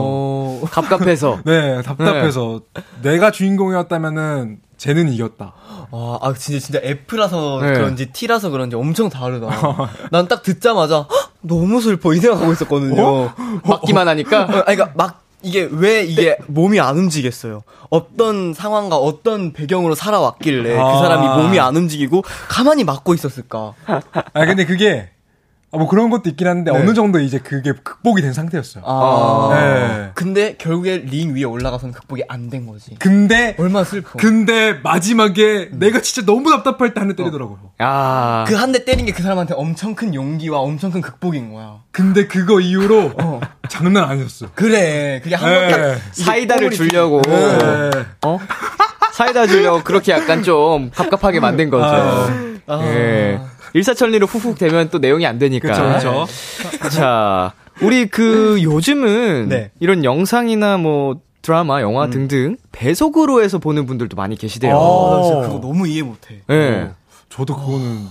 어. 갑갑해서. 네, 답답해서. 내가 주인공이었다면은, 쟤는 이겼다. 아, 아, 진짜, 진짜 F라서 네. 그런지 T라서 그런지 엄청 다르다. 난 딱 듣자마자, 헉, 너무 슬퍼, 이 생각하고 있었거든요. 맞기만 하니까. 어, 아니, 그니까, 막, 이게, 왜 이게 몸이 안 움직였어요. 어떤 상황과 어떤 배경으로 살아왔길래 아. 그 사람이 몸이 안 움직이고 가만히 맞고 있었을까. 아, 근데 그게, 아, 뭐 그런 것도 있긴 한데, 네. 어느 정도 이제 그게 극복이 된 상태였어요. 아. 네. 근데 결국에 링 위에 올라가서는 극복이 안 된 거지. 근데, 얼마나 슬퍼. 근데 마지막에 내가 진짜 너무 답답할 때 한 대 때리더라고요. 아. 그 한 대 때린 게 그 사람한테 엄청 큰 용기와 엄청 큰 극복인 거야. 근데 그거 이후로 어. 장난 아니었어. 그래. 그게 한 네. 번 딱. 사이다를 주려고. 네. 어? 사이다 주려고 그렇게 약간 좀 갑갑하게 만든 거죠. 아. 예. 일사천리로 훅훅 되면 또 내용이 안 되니까. 그쵸. 자, 우리 그 요즘은 네. 이런 영상이나 뭐 드라마, 영화 음. 등등 배속으로 해서 보는 분들도 많이 계시대요. 어. 나 진짜 그거 너무 이해 못 해. 예. 저도 그거는,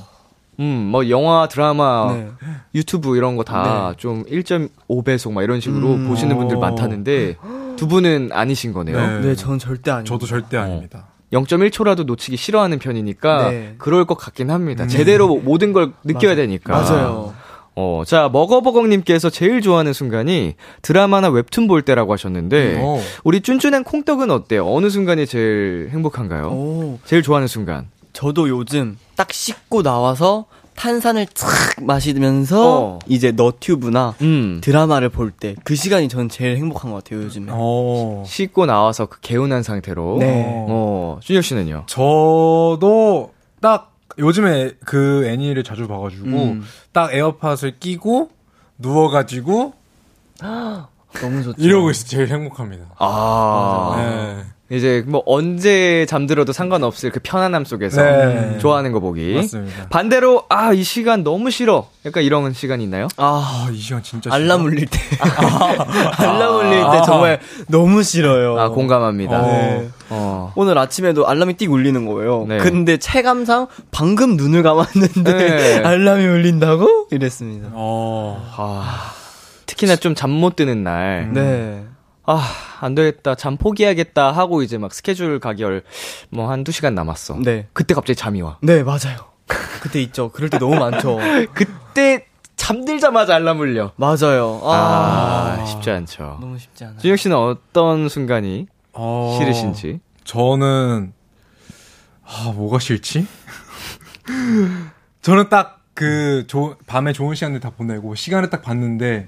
음, 뭐 영화, 드라마, 네. 유튜브 이런 거 다 좀 1.5배속 막 이런 식으로 음. 보시는 분들 어. 많다는데 두 분은 아니신 거네요. 네. 네, 저는 절대 아니에요. 저도 절대 아닙니다. 0.1초라도 놓치기 싫어하는 편이니까 네. 그럴 것 같긴 합니다. 음. 제대로 모든 걸 느껴야 맞아. 되니까. 맞아요. 어, 자, 먹어버거님께서 제일 좋아하는 순간이 드라마나 웹툰 볼 때라고 하셨는데, 어. 우리 쭌쭌한 콩떡은 어때요? 어느 순간이 제일 행복한가요? 오. 제일 좋아하는 순간. 저도 요즘 딱 씻고 나와서 탄산을 착 마시면서 어. 이제 너튜브나 음. 드라마를 볼 때 그 시간이 저는 제일 행복한 것 같아요 요즘에. 어. 씻고 나와서 그 개운한 상태로. 네. 어, 준혁 씨는요? 저도 딱 요즘에 그 애니를 자주 봐가지고 음. 딱 에어팟을 끼고 누워가지고 너무 좋죠. 이러고 있어 제일 행복합니다. 아. 네. 이제 뭐 언제 잠들어도 상관없을 그 편안함 속에서 네. 좋아하는 거 보기. 맞습니다. 반대로 아 이 시간 너무 싫어. 약간 이런 시간이 있나요? 아, 아, 이 시간 진짜 알람 싫어. 울릴 때. 알람 울릴 때 정말 너무 싫어요. 아 공감합니다. 네. 어. 오늘 아침에도 알람이 띡 울리는 거예요. 네. 근데 체감상 방금 눈을 감았는데 네. 알람이 울린다고? 이랬습니다. 어. 아, 특히나 좀 잠 못 드는 날. 네. 아, 안 되겠다. 잠 포기하겠다 하고 이제 막 스케줄 가결 뭐한두 시간 남았어. 네. 그때 갑자기 잠이 와. 네, 맞아요. 그때 있죠. 그럴 때 너무 많죠. 그때 잠들자마자 알람 울려. 맞아요. 아, 쉽지 않죠. 너무 쉽지 않아요. 준혁 씨는 어떤 순간이 어. 싫으신지? 저는 아 뭐가 싫지? 저는 딱 그 밤에 좋은 시간들 다 보내고 시간을 딱 봤는데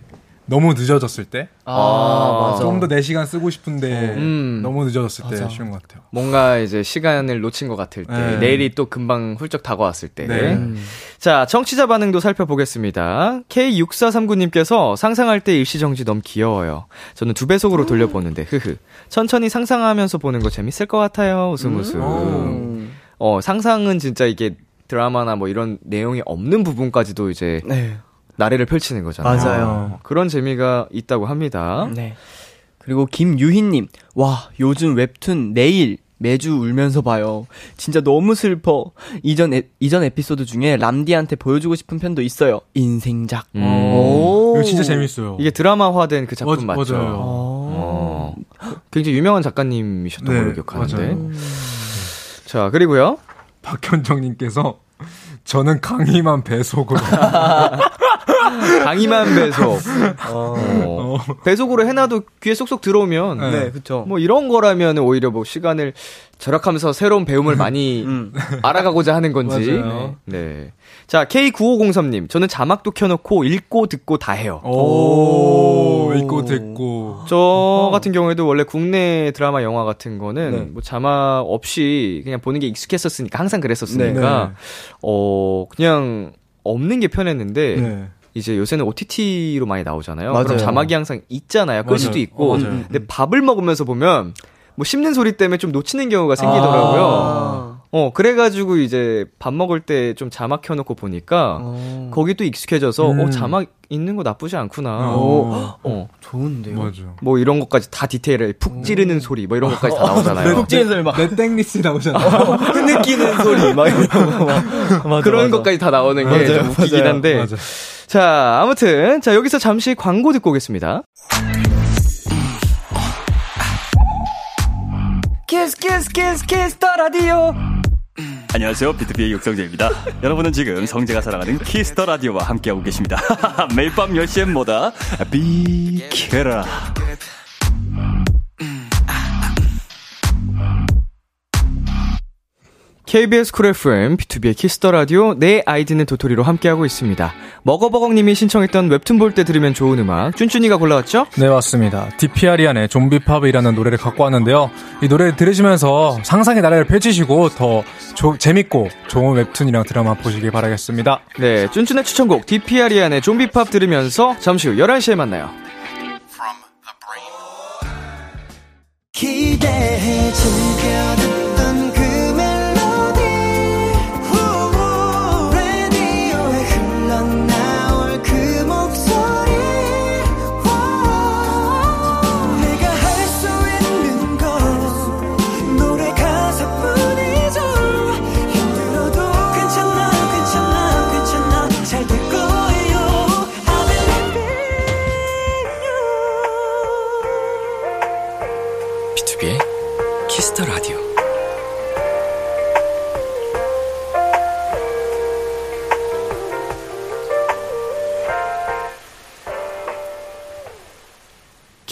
너무 늦어졌을 때, 아, 맞아. 좀 더 내 시간 쓰고 싶은데 음. 너무 늦어졌을 때 맞아. 쉬운 것 같아요. 뭔가 이제 시간을 놓친 것 같을 때, 네. 내일이 또 금방 훌쩍 다가왔을 때. 네. 음. 자, 청취자 반응도 살펴보겠습니다. K6439님께서 상상할 때 일시정지 너무 귀여워요. 저는 두 배속으로 돌려보는데, 흐흐. 천천히 상상하면서 보는 거 재밌을 것 같아요. 웃음 웃음. 음. 어, 상상은 진짜 이게 드라마나 뭐 이런 내용이 없는 부분까지도 이제 네. 나래를 펼치는 거잖아요. 맞아요. 어, 그런 재미가 있다고 합니다. 네. 그리고 김유희님, 와, 요즘 웹툰 내일 매주 울면서 봐요. 진짜 너무 슬퍼. 이전, 에, 이전 에피소드 중에 람디한테 보여주고 싶은 편도 있어요. 인생작. 음. 오. 이거 진짜 재밌어요. 이게 드라마화된 그 작품 맞- 맞죠? 맞아요. 어, 굉장히 유명한 작가님이셨던 네, 걸로 기억하는데. 맞아요. 자, 그리고요. 박현정님께서 저는 강의만 배속으로 강의만 배속. 어. 배속으로 해놔도 귀에 쏙쏙 들어오면. 네. 네, 그쵸. 뭐 이런 거라면 오히려 뭐 시간을 절약하면서 새로운 배움을 많이 음. 알아가고자 하는 건지. 맞아요. 네. 자, K9503님. 저는 자막도 켜놓고 읽고 듣고 다 해요. 오 읽고 듣고 저 같은 경우에도 원래 국내 드라마 영화 같은 거는 네. 뭐 자막 없이 그냥 보는 게 익숙했었으니까 항상 그랬었으니까 네. 어 그냥 없는 게 편했는데 네. 이제 요새는 OTT로 많이 나오잖아요. 맞아요. 그럼 자막이 항상 있잖아요. 끌. 수도 있고. 어, 맞아요. 근데 밥을 먹으면서 보면 뭐 씹는 소리 때문에 좀 놓치는 경우가 생기더라고요. 아. 어 그래가지고 이제 밥 먹을 때 좀 자막 켜놓고 보니까 어. 거기 또 익숙해져서 음. 어 자막 있는 거 나쁘지 않구나. 어. 어. 좋은데요. 맞아. 뭐 이런 것까지 다 디테일을 푹 찌르는 소리 뭐 이런 것까지 다 나오잖아요. 푹 찌르는 소리 막. 내 땡리스 나오잖아. 흐느끼는 소리, 막 이런 거. 막. 맞아, 그런 맞아. 것까지 다 나오는 게 좀 웃기긴. 한데. 맞아. 자, 아무튼 자 여기서 잠시 광고 듣고 오겠습니다. Kiss Kiss Kiss Kiss the Radio 안녕하세요. BTOB의 육성재입니다. 여러분은 지금 성재가 사랑하는 Kiss the Radio와 함께하고 계십니다. 매일 밤 10시엔 뭐다? 비키라. KBS 쿨 FM, B2B의 키스터 라디오, 내 아이디는 도토리로 함께하고 있습니다. 먹어버거님이 신청했던 웹툰 볼 때 들으면 좋은 음악, 쭌쭌이가 골라왔죠? 네, 맞습니다. DPR IAN의 Zombie Pop이라는 노래를 갖고 왔는데요. 이 노래를 들으시면서 상상의 나라를 펼치시고 더 조- 재밌고 좋은 웹툰이랑 드라마 보시길 바라겠습니다. 네, 쭌쭌의 추천곡, 디피아리안의 좀비팝 들으면서 잠시 후 11시에 만나요. 기대해 즐겨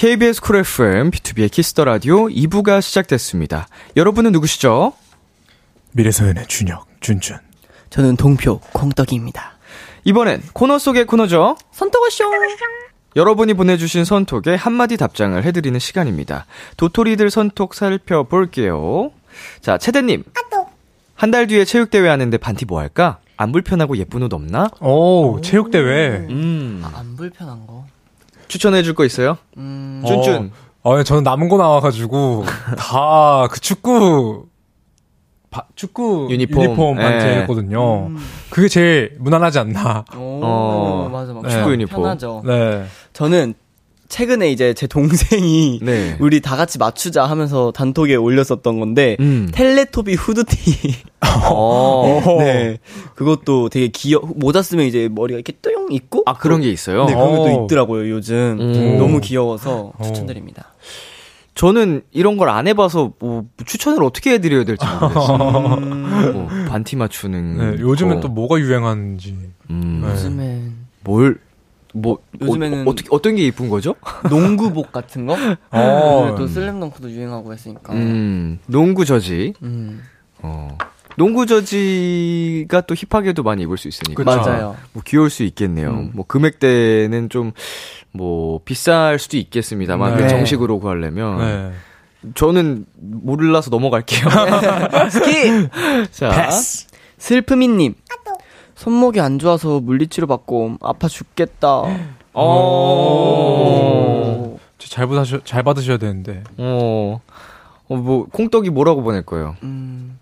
KBS 쿨 FM, B2B의 키스터 라디오 2부가 시작됐습니다. 여러분은 누구시죠? 미래소년의 준혁, 쭌쭌. 저는 동표, 콩떡이입니다. 이번엔 코너 속의 코너죠. 선떡어쇼! 여러분이 보내주신 선톡에 한마디 답장을 해드리는 시간입니다. 도토리들 선톡 살펴볼게요. 자, 채대님. 한 달 뒤에 체육대회 하는데 반티 뭐 할까? 안 불편하고 예쁜 옷 없나? 오, 체육대회. 음. 안 불편한 거. 추천해 줄 거 있어요? 음, 쭌쭌. 어, 아, 저는 남은 거 나와가지고 다 그 축구 바- 축구 유니폼. 유니폼 예. 반지했거든요. 그게 제일 무난하지 않나. 오, 어, 맞아, 막 네. 축구 유니폼. 편하죠. 네. 저는 최근에 이제 제 동생이 네. 우리 다 같이 맞추자 하면서 단톡에 올렸었던 건데 음. 텔레토비 후드티. 어. 네. 그것도 되게 귀여 모자 쓰면 이제 머리가 이렇게 뚜용 있고 아, 그런 게 있어요? 네, 그런 오. 것도 있더라고요, 요즘. 음. 너무 귀여워서 오. 추천드립니다. 저는 이런 걸 안 해봐서 뭐 추천을 어떻게 해드려야 될지 모르겠어요. 뭐 반티 맞추는. 네, 요즘엔 거. 또 뭐가 유행하는지. 음, 네. 요즘엔 뭘, 뭐, 요즘에는 어, 떻게 어떤 게 이쁜 거죠? 농구복 같은 거? 어. 또 슬램덩크도 유행하고 했으니까. 음, 농구 저지. 음. 어. 농구 저지가 또 힙하게도 많이 입을 수 있으니까. 그쵸. 맞아요. 뭐 귀여울 수 있겠네요. 음. 뭐 금액대는 좀, 뭐, 비쌀 수도 있겠습니다만, 네. 정식으로 구하려면. 네. 저는 몰라서 넘어갈게요. 스키! 자. 슬프미님. 손목이 안 좋아서 물리치료 받고 아파 죽겠다. 어. 잘 받으셔, 잘 받으셔야 되는데. 어. 어, 뭐, 콩떡이 뭐라고 보낼 거예요? 음.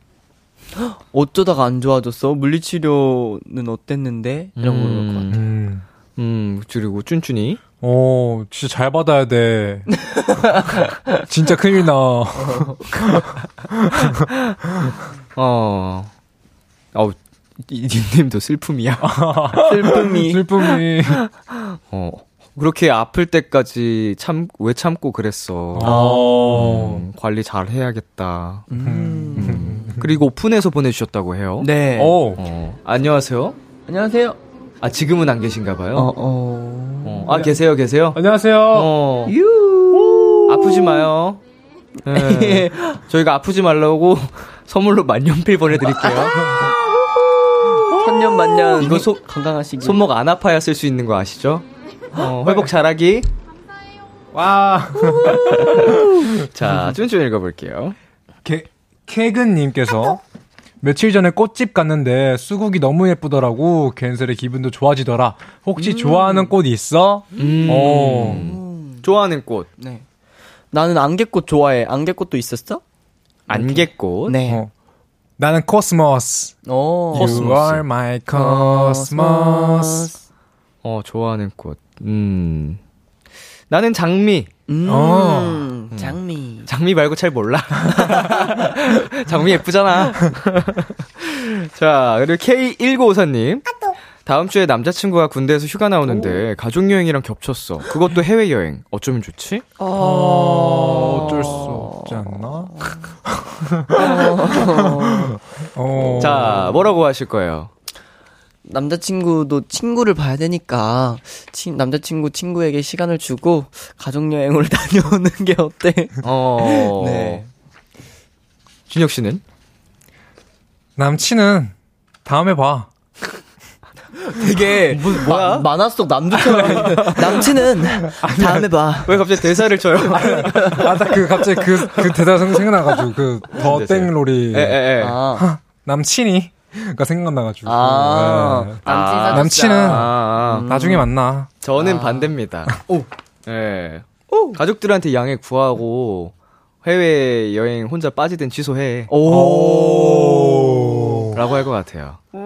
헉, 어쩌다가 안 좋아졌어? 물리치료는 어땠는데? 이런 거 그럴 것 같아. 음. 음, 그리고 쭌쭌이. 어, 진짜 잘 받아야 돼. 진짜 큰일 나. 어. 어우, 이 닉네임도 슬픔이야. 슬픔이. 슬픔이. 어. 그렇게 아플 때까지 참, 왜 참고 그랬어. 어. 음, 관리 잘 해야겠다. 음. 음. 그리고 오픈해서 보내주셨다고 해요. 네. 어. 어, 안녕하세요. 안녕하세요. 아, 지금은 안 계신가 봐요. 어, 어. 어, 아, 계세요, 계세요? 안녕하세요. 어. 유. 아프지 마요. 네. 저희가 아프지 말라고 선물로 만년필 보내드릴게요. 천년 만년 이거 소- 건강하시길. 손목 안 아파야 쓸 수 있는 거 아시죠? 어, 회복 잘하기. 와. 자, 쭌쭌 읽어볼게요. 케, 케근님께서 며칠 전에 꽃집 갔는데 수국이 너무 예쁘더라고. 괜스레 기분도 좋아지더라. 혹시 좋아하는 꽃 있어? 음. 어. 좋아하는 꽃. 네. 나는 안개꽃 좋아해. 안개꽃도 있었어? 안개꽃. 네. 어. 나는 코스모스. 오. You are my cosmos. 어, 좋아하는 꽃. 음. 나는 장미. 음. 어. 장미. 장미 말고 잘 몰라. 장미 예쁘잖아. 자, 그리고 K1954님. 다음 주에 남자친구가 군대에서 휴가 나오는데 가족여행이랑 겹쳤어. 그것도 해외여행. 어쩌면 좋지? 어, 어쩔 수 없지 않나? 어. 자, 뭐라고 하실 거예요? 남자친구도 친구를 봐야 되니까 친, 남자친구 친구에게 시간을 주고 가족여행을 다녀오는 게 어때? 어. 네. 준혁 씨는? 남친은 다음에 봐. 되게 뭐야? 만화 속 남주처럼 남친은 다음에 봐. 왜 갑자기 대사를 쳐요? 아, 딱 그, 갑자기 그, 그 대사 생- 생각나가지고, 그, 더 에, 에. 아, 남친이? 가 생각나가지고. 아 네. 남친 아. 남친은 아, 아. 나중에 만나. 저는 반대입니다. 예. 가족들한테 양해 구하고 해외 여행 혼자 빠지든 취소해. 오. 라고 할 것 같아요. 예.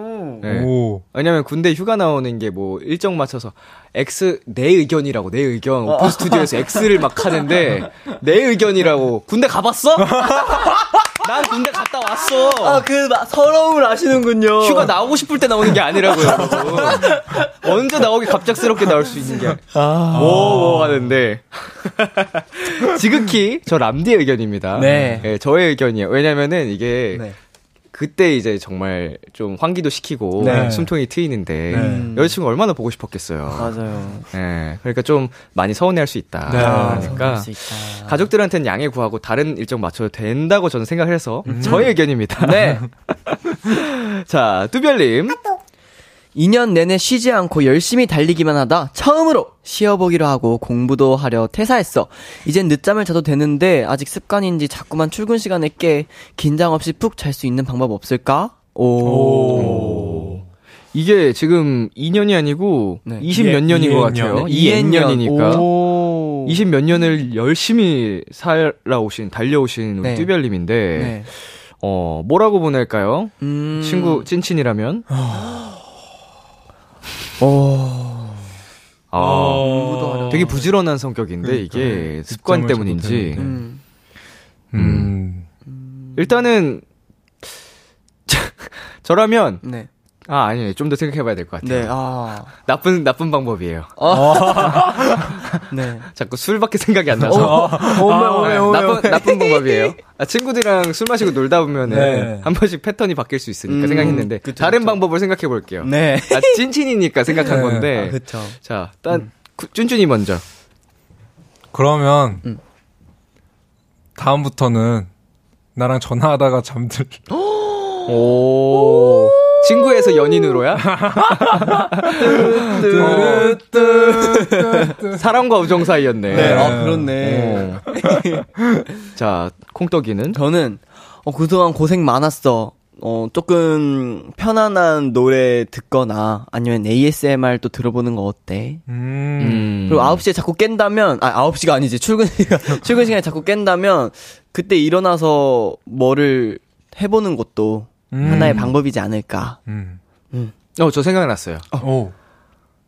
오. 왜냐면 군대 휴가 나오는 게 뭐 일정 맞춰서 X 내 의견이라고 내 의견 오픈 스튜디오에서 X를 막 하는데 내 의견이라고 군대 가봤어? 난 군대 갔다 왔어. 아 그 서러움을 아시는군요. 휴가 나오고 싶을 때 나오는 게 아니라고요. 여러분. 언제 나오기 갑작스럽게 나올 수 있는 게 뭐뭐 하는데 지극히 저 람디의 의견입니다. 네. 예, 저의 의견이에요. 왜냐면은 이게 네. 그때 이제 정말 좀 환기도 시키고 네. 숨통이 트이는데 네. 여자친구 가 얼마나 보고 싶었겠어요. 맞아요. 예, 그러니까 좀 많이 서운해할 수 있다. 네. 그러니까 수 있다. 가족들한테는 양해 구하고 다른 일정 맞춰도 된다고 저는 생각을 해서 저의 의견입니다. 네. 자, 뚜별님. 2년 내내 쉬지 않고 열심히 달리기만 하다 처음으로 쉬어보기로 하고 공부도 하려 퇴사했어. 이젠 늦잠을 자도 되는데 아직 습관인지 자꾸만 출근 시간에 깨 긴장 없이 푹 잘 수 있는 방법 없을까? 오. 이게 지금 2년이 아니고 네. 20몇 이- 년인 것. 같아요. 네, 2N년이니까. 오. 20 몇 년을 열심히 살아오신, 달려오신 우리 네. 뚜별님인데, 네. 어, 뭐라고 보낼까요? 음. 친구, 찐친이라면? 어. 아, 되게 부지런한 성격인데, 이게 습관 때문인지. 잘못했는데. 음. 음. 일단은, 저라면, 네. 아, 아니, 좀더 생각해봐야 될 것 같아요. 네. 아. 나쁜, 나쁜 방법이에요. 네. 자꾸 술밖에 생각이 안 나서. 오메 오메 네, 오메. 나쁜, 나쁜 방법이에요. 아, 친구들이랑 술 마시고 놀다 보면은 네. 한 번씩 패턴이 바뀔 수 있으니까 음, 생각했는데 그쵸, 다른 그쵸. 방법을 생각해 볼게요. 네. 아, 찐친이니까 생각한 건데. 아, 그쵸. 자, 딴 구- 쭌쭌이 먼저. 그러면 음. 다음부터는 나랑 전화하다가 잠들. 오. 친구에서 연인으로야? 사랑과 우정 사이였네. 네. 아, 그렇네. 어. 자, 콩떡이는? 저는 어, 그동안 고생 많았어. 어, 조금 편안한 노래 듣거나 아니면 ASMR 또 들어보는 거 어때? 음. 음. 그리고 9시에 자꾸 깬다면, 아, 9시가 아니지. 출근 시간, 출근 시간에 자꾸 깬다면, 그때 일어나서 뭐를 해보는 것도 음. 하나의 방법이지 않을까. 음. 어, 저 생각났어요. 오.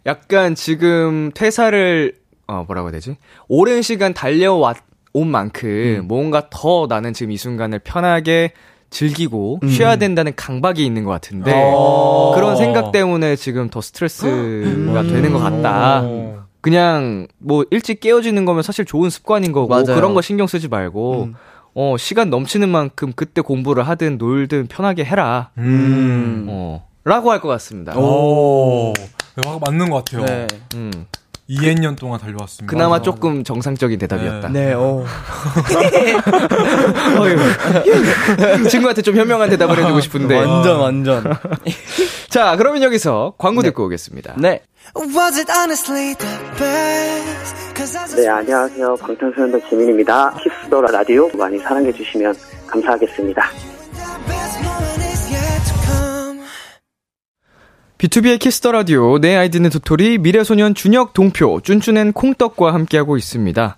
약간 지금 퇴사를 어 뭐라고 해야 되지? 오랜 시간 달려왔 온 만큼 뭔가 더 나는 지금 이 순간을 편하게 즐기고 쉬어야 된다는 강박이 있는 것 같은데 어. 그런 생각 때문에 지금 더 스트레스가 되는 것 같다. 어. 그냥 뭐 일찍 깨어지는 거면 사실 좋은 습관인 거고 맞아요. 그런 거 신경 쓰지 말고 음. 어 시간 넘치는 만큼 그때 공부를 하든 놀든 편하게 해라. 음. 어 라고 할 것 같습니다. 오. 네, 맞는 것 같아요. 네. 음. 2년 동안 달려왔습니다. 그나마 맞아. 조금 정상적인 대답이었다. 네, 어. 친구한테 좀 현명한 대답을 해주고 싶은데. 완전, 완전. 자, 그러면 여기서 광고 듣고 오겠습니다. 네. 네, 안녕하세요. 방탄소년단 지민입니다. 키스더라 라디오 많이 사랑해 주시면 감사하겠습니다. B2B의 키스터 라디오, 내 아이디는 도토리, 미래소년 준혁 동표, 쭌쭌 and 콩떡과 함께하고 있습니다.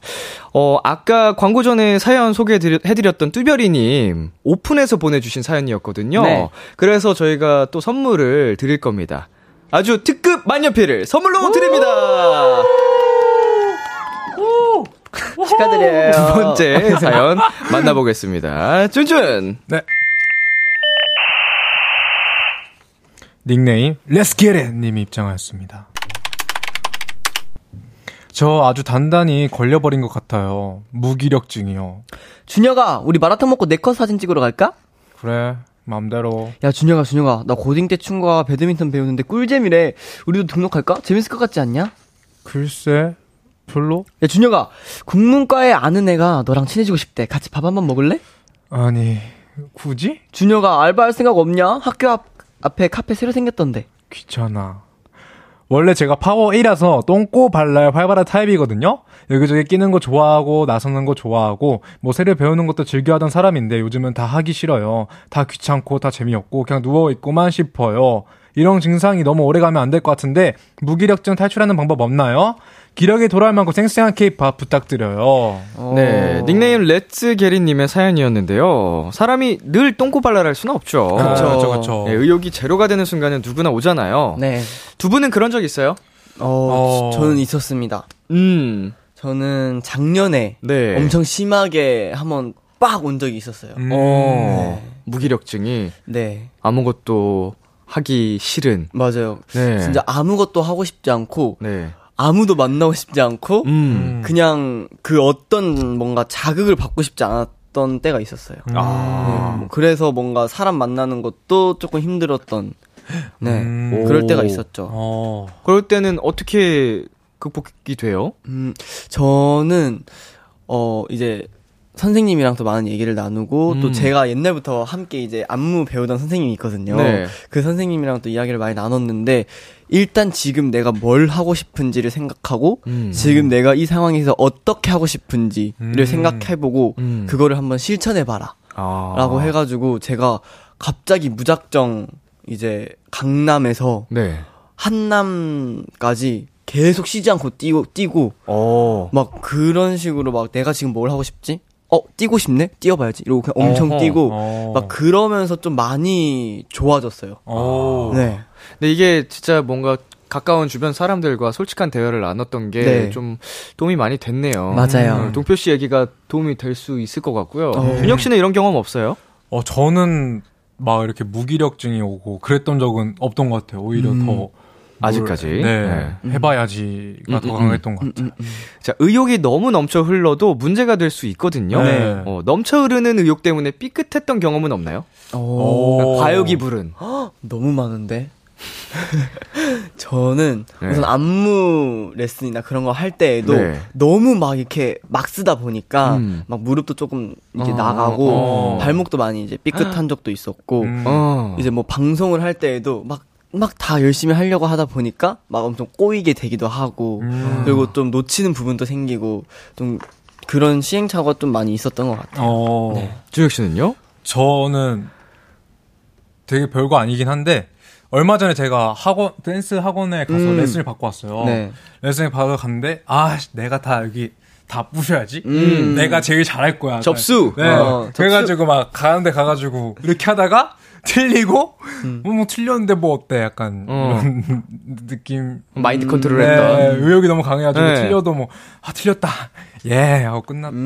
어, 아까 광고 전에 사연 소개해드렸던 뚜별이님, 오픈해서 보내주신 사연이었거든요. 네. 그래서 저희가 또 선물을 드릴 겁니다. 아주 특급 만년필을 선물로 드립니다! 축하드려요. 두 번째 사연 만나보겠습니다. 쭌쭌! 네. 닉네임 Let's Get It 님이 입장하였습니다. 저 아주 단단히 걸려버린 것 같아요. 무기력증이요. 준혁아, 우리 마라탕 먹고 네컷 사진 찍으러 갈까? 그래, 맘대로. 야, 준혁아, 준혁아. 나 고딩 때 춤과 배드민턴 배우는데 꿀잼이래. 우리도 등록할까? 재밌을 것 같지 않냐? 글쎄, 별로? 야, 준혁아. 국문과에 아는 애가 너랑 친해지고 싶대. 같이 밥 한번 먹을래? 아니, 굳이? 준혁아, 알바할 생각 없냐? 학교 앞, 앞에 카페 새로 생겼던데. 귀찮아. 원래 제가 파워 1이라서 똥꼬 발랄 활발한 타입이거든요? 여기저기 끼는 거 좋아하고, 나서는 거 좋아하고, 뭐 새를 배우는 것도 즐겨하던 사람인데 요즘은 다 하기 싫어요. 다 귀찮고, 다 재미없고, 그냥 누워 있고만 싶어요. 이런 증상이 너무 오래 가면 안 될 것 같은데, 무기력증 탈출하는 방법 없나요? 기력이 돌아올 만큼 쌩쌩한 케이팝 부탁드려요. 네, 닉네임 Let's get it님의 사연이었는데요. 사람이 늘 똥꼬발랄할 수는 없죠. 그쵸, 그쵸, 그쵸. 네, 의욕이 제로가 되는 순간은 누구나 오잖아요. 네. 두 분은 그런 적 있어요? 어, 어. 저는 있었습니다. 음, 저는 작년에 네. 엄청 심하게 한번 빡 온 적이 있었어요. 음. 어, 무기력증이 네. 아무것도 하기 싫은. 맞아요. 네. 진짜 아무것도 하고 싶지 않고, 네. 아무도 만나고 싶지 않고, 음. 그냥 그 어떤 뭔가 자극을 받고 싶지 않았던 때가 있었어요. 아. 네, 뭐 그래서 뭔가 사람 만나는 것도 조금 힘들었던, 네. 음. 그럴 오. 때가 있었죠. 어. 그럴 때는 어떻게 극복이 돼요? 음, 저는, 어, 이제, 선생님이랑 또 많은 얘기를 나누고, 음. 또 제가 옛날부터 함께 이제 안무 배우던 선생님이 있거든요. 네. 그 선생님이랑 또 이야기를 많이 나눴는데, 일단 지금 내가 뭘 하고 싶은지를 생각하고, 음. 지금 내가 이 상황에서 어떻게 하고 싶은지를 음. 생각해보고, 음. 그거를 한번 실천해봐라. 아. 라고 해가지고, 제가 갑자기 무작정, 이제, 강남에서 네. 한남까지 계속 쉬지 않고 뛰고 뛰고 어. 막 그런 식으로 막 내가 지금 뭘 하고 싶지? 어 뛰고 싶네 뛰어봐야지 이러고 그냥 엄청 어허. 뛰고 어. 막 그러면서 좀 많이 좋아졌어요. 오. 네. 근데 이게 진짜 뭔가 가까운 주변 사람들과 솔직한 대화를 나눴던 게 네. 좀 도움이 많이 됐네요. 맞아요. 음, 동표 씨 얘기가 도움이 될 수 있을 것 같고요. 어. 준혁 씨는 이런 경험 없어요? 어, 저는 막 이렇게 무기력증이 오고 그랬던 적은 없던 것 같아요. 오히려 음. 더. 뭘- 아직까지? 네. 네. 해봐야지가 음, 더 음, 강했던 것 같아요. 자, 의욕이 너무 넘쳐 흘러도 문제가 될 수 있거든요. 네. 어, 넘쳐 흐르는 의욕 때문에 삐끗했던 경험은 없나요? 오. 그러니까 과욕이 부른. 너무 많은데. 저는 네. 우선 안무 레슨이나 그런 거 할 때에도 네. 너무 막 이렇게 막 쓰다 보니까 음. 막 무릎도 조금 이제 어, 나가고 어. 발목도 많이 이제 삐끗한 적도 있었고 음. 어. 이제 뭐 방송을 할 때에도 막 막 다 열심히 하려고 하다 보니까 막 엄청 꼬이게 되기도 하고 음. 그리고 좀 놓치는 부분도 생기고 좀 그런 시행착오가 좀 많이 있었던 것 같아요. 어. 준혁 씨는요? 저는 되게 별거 아니긴 한데 얼마 전에 제가 학원 댄스 학원에 가서 음. 레슨을 받고 왔어요. 네. 레슨을 받아 갔는데 아 씨, 내가 다 여기 다 부셔야지. 음. 내가 제일 잘할 거야. 접수! 네. 어, 그래가지고 막 가는데 가가지고 이렇게 하다가 틀리고 뭐, 뭐 틀렸는데 뭐 어때 약간 어. 이런 느낌. 마인드 컨트롤 네, 했던. 의욕이 너무 강해가지고 네. 틀려도 뭐아 틀렸다. 예 하고 끝났다.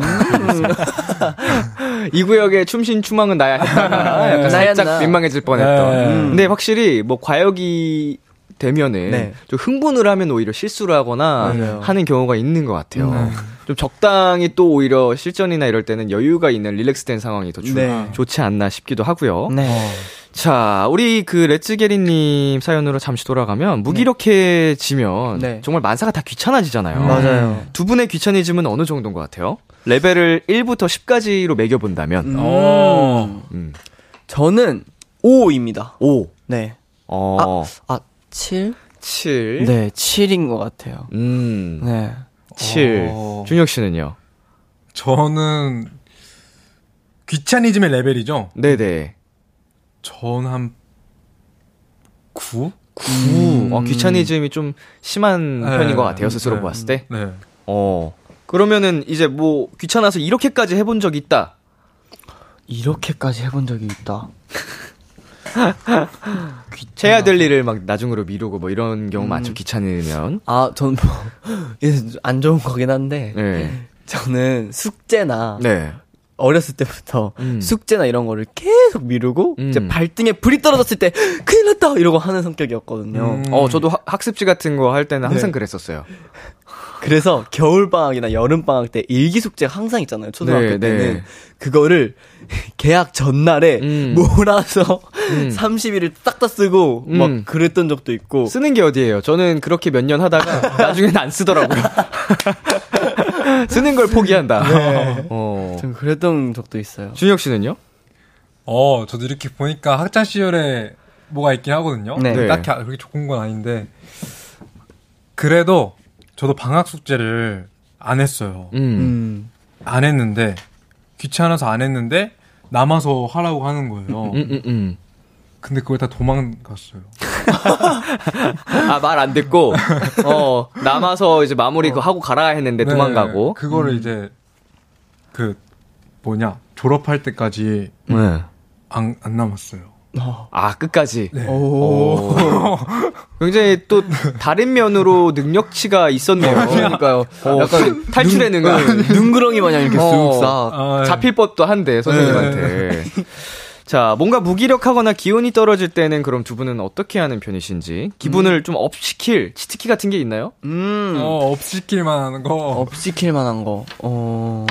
이 구역의 춤신 추망은 나야 했다가 약간 살짝. 민망해질 뻔했던. 네. 근데 확실히 뭐 과욕이 되면은 네. 좀 흥분을 하면 오히려 실수를 하거나 맞아요. 하는 경우가 있는 것 같아요. 좀 적당히 또 오히려 실전이나 이럴 때는 여유가 있는 릴렉스된 상황이 더 주- 네. 좋지 않나 싶기도 하고요. 네. 자, 우리 그 레츠게리님 사연으로 잠시 돌아가면 무기력해지면 네. 정말 만사가 다 귀찮아지잖아요. 맞아요. 두 분의 귀차니즘은 어느 정도인 것 같아요? 레벨을 1부터 10까지로 매겨본다면, 음. 어. 음. 저는 5입니다. 5. 네. 어, 아, 7? 7. 네, 7인 것 같아요. 음, 네. 7. 어. 준혁 씨는요? 저는 귀차니즘의 레벨이죠. 네네. 저는 한 9? 9. 어, 귀차니즘이 좀 심한 네. 편인 것 같아요, 스스로 네. 봤을 때. 네. 어. 그러면은 이제 뭐 귀찮아서 이렇게까지 해본 적 있다. 이렇게까지 해본 적이 있다. 해야 될 일을 막 나중으로 미루고 뭐 이런 경우 많죠, 귀찮으면. 아, 저는 뭐, 이게 안 좋은 거긴 한데, 네. 저는 숙제나, 네. 어렸을 때부터 음. 숙제나 이런 거를 계속 미루고, 음. 이제 발등에 불이 떨어졌을 때, 큰일 났다! 이러고 하는 성격이었거든요. 음. 어, 저도 하- 학습지 같은 거 할 때는 항상 네. 그랬었어요. 그래서 겨울 방학이나 여름 방학 때 일기 숙제가 항상 있잖아요, 초등학교 네, 때는. 네. 그거를 개학 전날에 음. 몰아서 음. 30일을 딱 다 쓰고, 음. 막 그랬던 적도 있고. 쓰는 게 어디예요? 저는 그렇게 몇 년 하다가 나중에는 안 쓰더라고요. 쓰는 걸 포기한다. 어. 전 그랬던 적도 있어요. 준혁 씨는요? 어, 저도 이렇게 보니까 학창 시절에 뭐가 있긴 하거든요. 네. 네. 딱히 그렇게 좋은 건 아닌데 그래도 저도 방학 숙제를 안 했어요. 음. 음. 안 했는데 귀찮아서 안 했는데 남아서 하라고 하는 거예요. 음, 음, 음. 근데 그걸 다 도망갔어요. 아, 말 안 듣고, 어, 남아서 이제 마무리 그거 하고 가라 했는데 네, 도망가고. 그거를 이제 그 뭐냐 졸업할 때까지 네. 안, 안 남았어요. 아, 끝까지. 네. 오. 굉장히 또 다른 면으로 능력치가 있었네요. 그러니까요. 어, 약간 탈출의 능력. 능구렁이 마냥 이렇게 어. 쓱 싹. 아, 잡힐 법도 한데 선생님한테. 자, 뭔가 무기력하거나 기운이 떨어질 때는 그럼 두 분은 어떻게 하는 편이신지 기분을 좀 up 시킬 치트키 같은 게 있나요? 음. 어, up 시킬만 하는 거. up 시킬 만한 거. 어.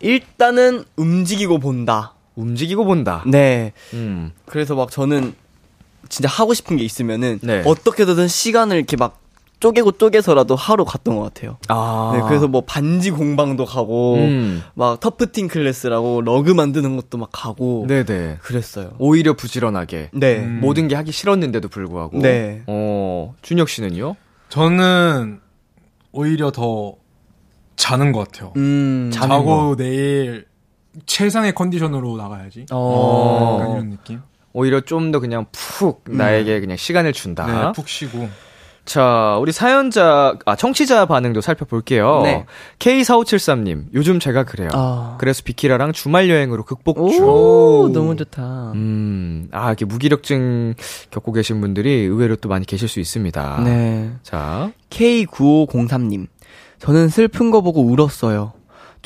일단은 움직이고 본다. 움직이고 본다. 네. 음. 그래서 막 저는 진짜 하고 싶은 게 있으면은 네. 어떻게든 시간을 이렇게 막 쪼개고 쪼개서라도 하러 갔던 것 같아요. 아. 네, 그래서 뭐 반지 공방도 가고 음. 막 tufting class라고 러그 만드는 것도 막 가고 네네. 그랬어요. 오히려 부지런하게. 네. 음. 모든 게 하기 싫었는데도 불구하고. 네. 어, 준혁 씨는요? 저는 오히려 더 자는 것 같아요. 음. 자고 내일 최상의 컨디션으로 나가야지. 어. 약간 이런 느낌. 오히려 좀 더 그냥 푹 나에게 그냥 시간을 준다. 네, 푹 쉬고. 자, 우리 사연자, 아, 청취자 반응도 살펴볼게요. 네. K4573님, 요즘 제가 그래요. 아. 그래서 비키라랑 주말 여행으로 극복 중. 오, 너무 좋다. 음, 아, 이렇게 무기력증 겪고 계신 분들이 의외로 또 많이 계실 수 있습니다. 네. 자, K9503님. 저는 슬픈 거 보고 울었어요.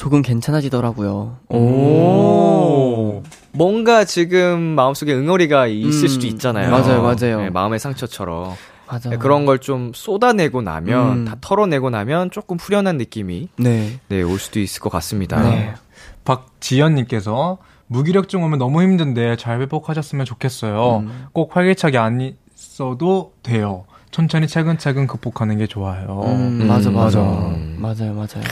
조금 괜찮아지더라고요. 오. 뭔가 지금 마음속에 응어리가 있을 음, 수도 있잖아요. 맞아요, 맞아요. 네, 마음의 상처처럼. 맞아. 네, 그런 걸 좀 쏟아내고 나면, 음. 다 털어내고 나면 조금 후련한 느낌이, 네. 네, 올 수도 있을 것 같습니다. 네. 박지연 님께서 무기력증 오면 너무 힘든데 잘 회복하셨으면 좋겠어요. 음. 꼭 활기차게 안 있어도 돼요. 천천히 차근차근 극복하는 게 좋아요. 음, 음, 맞아, 맞아. 음. 맞아요, 맞아요.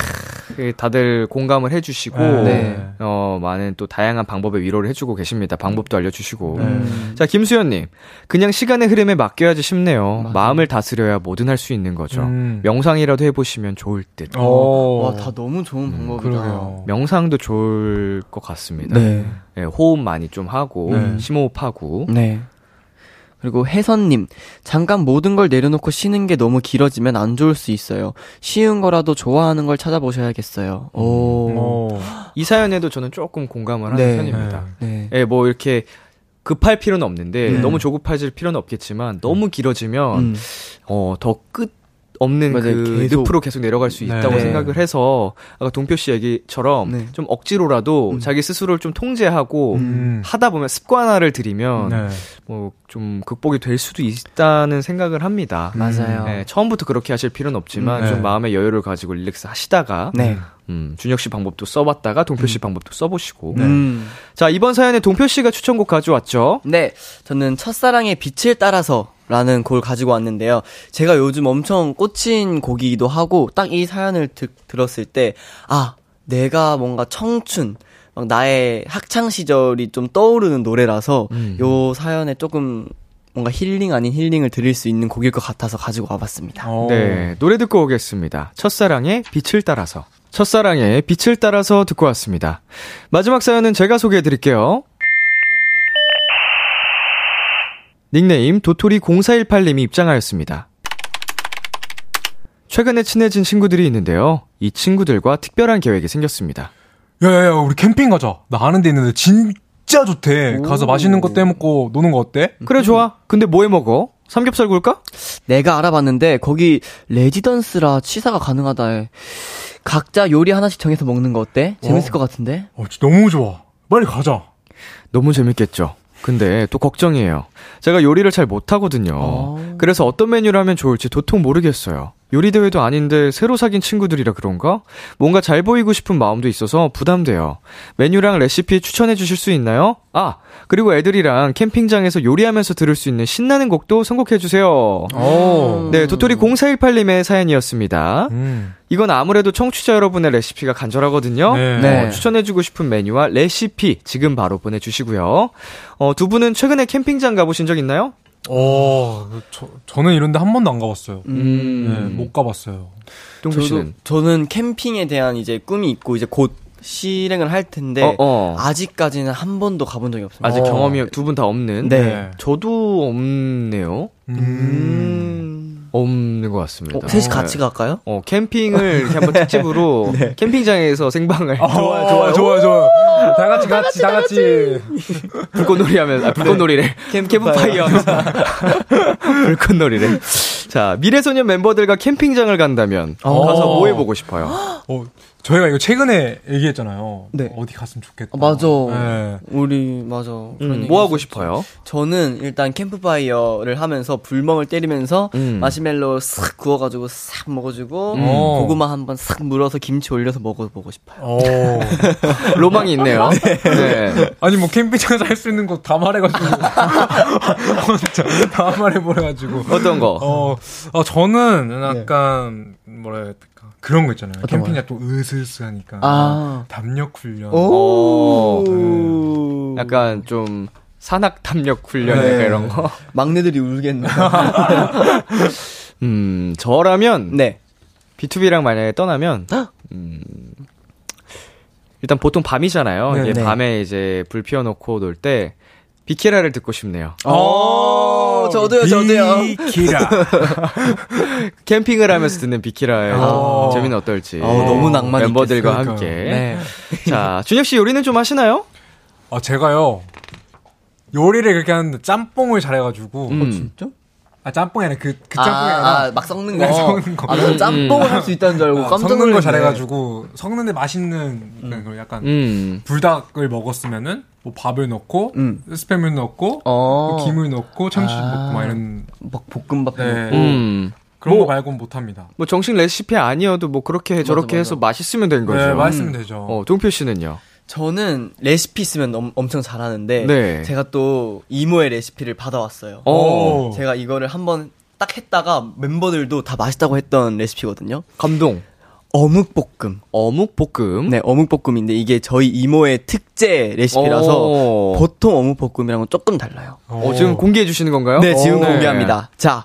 그 다들 공감을 해주시고, 네. 어, 많은 또 다양한 방법의 위로를 해주고 계십니다. 방법도 알려주시고. 네. 음. 자, 김수현님. 그냥 시간의 흐름에 맡겨야지 싶네요. 맞아. 마음을 다스려야 뭐든 할 수 있는 거죠. 음. 명상이라도 해보시면 좋을 듯. 어. 와, 다 너무 좋은 방법이다. 그러게요. 명상도 좋을 것 같습니다. 네. 네, 호흡 많이 좀 하고, 네. 심호흡하고. 네. 그리고 혜선님, 잠깐 모든 걸 내려놓고 쉬는 게 너무 길어지면 안 좋을 수 있어요. 쉬운 거라도 좋아하는 걸 찾아보셔야겠어요. 오. 어. 이 사연에도 저는 조금 공감을 하는 네. 편입니다. 네. 예, 뭐 이렇게 급할 필요는 없는데 네. 너무 조급해질 필요는 없겠지만 너무 길어지면 음. 어, 더 끝 없는 맞아요. 그 계속. 늪으로 계속 내려갈 수 있다고 네. 생각을 해서 아까 동표 씨 얘기처럼 네. 좀 억지로라도 음. 자기 스스로를 좀 통제하고 음. 하다 보면 습관화를 들이면 네. 뭐좀 극복이 될 수도 있다는 생각을 합니다. 맞아요. 네, 처음부터 그렇게 하실 필요는 없지만 음, 네. 좀 마음의 여유를 가지고 릴렉스 하시다가 네. 음, 준혁 씨 방법도 써봤다가 동표 씨 방법도 써보시고 음. 자 이번 사연에 동표 씨가 추천곡 가져왔죠. 네, 저는 첫사랑의 빛을 따라서 라는 곡을 가지고 왔는데요. 제가 요즘 엄청 꽂힌 곡이기도 하고, 딱 이 사연을 듣, 들었을 때, 아, 내가 뭔가 청춘, 막 나의 학창 시절이 좀 떠오르는 노래라서, 음. 요 사연에 조금 뭔가 힐링 아닌 힐링을 드릴 수 있는 곡일 것 같아서 가지고 와봤습니다. 어. 네 노래 듣고 오겠습니다. 첫사랑의 빛을 따라서 첫사랑의 빛을 따라서 듣고 왔습니다. 마지막 사연은 제가 소개해 드릴게요. 닉네임 도토리 0418님이 입장하였습니다. 최근에 친해진 친구들이 있는데요. 이 친구들과 특별한 계획이 생겼습니다. 야야야 우리 캠핑 가자. 나 아는 데 있는데 진짜 좋대. 가서 맛있는 거 떼먹고 노는 거 어때? 그래 좋아. 근데 뭐 해 먹어? 삼겹살 굴까? 내가 알아봤는데, 거기 레지던스라 취사가 가능하다 해. 각자 요리 하나씩 정해서 먹는 거 어때? 재밌을 어. 것 같은데? 어, 진짜 너무 좋아. 빨리 가자. 너무 재밌겠죠. 근데 또 걱정이에요. 제가 요리를 잘 못하거든요. 어. 그래서 어떤 메뉴를 하면 좋을지 도통 모르겠어요. 요리 대회도 아닌데 새로 사귄 친구들이라 그런가? 뭔가 잘 보이고 싶은 마음도 있어서 부담돼요. 메뉴랑 레시피 추천해 주실 수 있나요? 아, 그리고 애들이랑 캠핑장에서 요리하면서 들을 수 있는 신나는 곡도 선곡해 주세요. 오. 네, 도토리 0418님의 사연이었습니다. 음. 이건 아무래도 청취자 여러분의 레시피가 간절하거든요. 네. 네. 어, 추천해주고 싶은 메뉴와 레시피 지금 바로 보내주시고요. 어, 두 분은 최근에 캠핑장 가보신 적 있나요? 어, 저, 저는 이런데 한 번도 안 가봤어요. 음. 네, 못 가봤어요. 동표 씨는? 저는 캠핑에 대한 이제 꿈이 있고 이제 곧 실행을 할 텐데 어, 어. 아직까지는 한 번도 가본 적이 없습니다. 아직 어. 경험이 두 분 다 없는. 네. 저도 없네요. 음. 없는 것 같습니다. 어, 셋이 같이 갈까요? 어, 캠핑을 이렇게 한번 특집으로 캠핑장에서 생방을 좋아요, 좋아요, 좋아요, 좋아요. 다 같이, 같이, 다 같이. 불꽃놀이 하면 아 불꽃놀이래. 캠프파이어. 하면서 불꽃놀이래. 자 미래소년 멤버들과 캠핑장을 간다면 가서 뭐 해보고 싶어요? 어, 저희가 이거 최근에 얘기했잖아요. 네. 어디 갔으면 좋겠다. 아, 맞아. 네. 우리 맞아. 그런 음, 얘기 뭐 하고. 싶어요 저는 일단 캠프파이어를 하면서 불멍을 때리면서 음. 마시멜로 싹 구워가지고 싹 먹어주고 음. 고구마 한번 싹 물어서 김치 올려서 먹어보고 싶어요. 어. 로망이 있네요 네. 아니, 뭐, 캠핑장에서 할 수 있는 거 다 말해가지고. 진짜, 다 말해버려가지고. 어떤 거 어, 어, 저는 약간, 뭐라 해야 될까. 그런 거 있잖아요. 캠핑장 또 으스스하니까. 아. 담력 훈련. 어, 오. 약간 좀 산악 탐력 훈련 네. 이런 거 막내들이 울겠네. 음, 저라면 네. B2B랑 만약에 떠나면 음, 일단 보통 밤이잖아요. 네, 이제 네. 밤에 이제 불 피워 놓고 놀 때 비키라를 듣고 싶네요. 어. 어, 저도요, 저도요. 비키라. 캠핑을 하면서 듣는 비키라의 어. 재미는 어떨지. 어, 너무 낭만 멤버들과. 함께. 네. 자, 준혁 씨 요리는 좀 하시나요? 아, 제가요. 요리를 그렇게 하는데 짬뽕을 잘해가지고. 음. 진짜? 아, 짬뽕이 아니라 그, 그 아, 짬뽕이 아니라. 아, 막 섞는 거. 네, 섞는 거. 아, 난 짬뽕을 할 수 있다는 줄 알고 아, 깜짝 섞는 놀랐네. 거 잘해가지고 섞는데 맛있는 그 약간 음. 불닭을 먹었으면은 뭐 밥을 넣고 음. 스팸을 넣고 어. 뭐 김을 넣고 참치 아. 넣고 막 이런 막 볶음밥 네. 음. 그런 뭐- 거 말고는 못합니다. 뭐 정식 레시피 아니어도 뭐 그렇게 저렇게 맞아. 해서 맛있으면 된 거죠. 네, 맛있으면 되죠. 어, 동표 씨는요? 저는 레시피 있으면 엄, 엄청 잘하는데 네. 제가 또 이모의 레시피를 받아왔어요. 어. 제가 이거를 한번 딱 했다가 멤버들도 다 맛있다고 했던 레시피거든요. 감동. 어묵볶음. 어묵 볶음. 네, 어묵볶음인데 이게 저희 이모의 특제 레시피라서 어. 보통 어묵볶음이랑은 조금 달라요. 어, 지금 공개해 주시는 건가요? 네, 지금 어. 공개합니다. 자,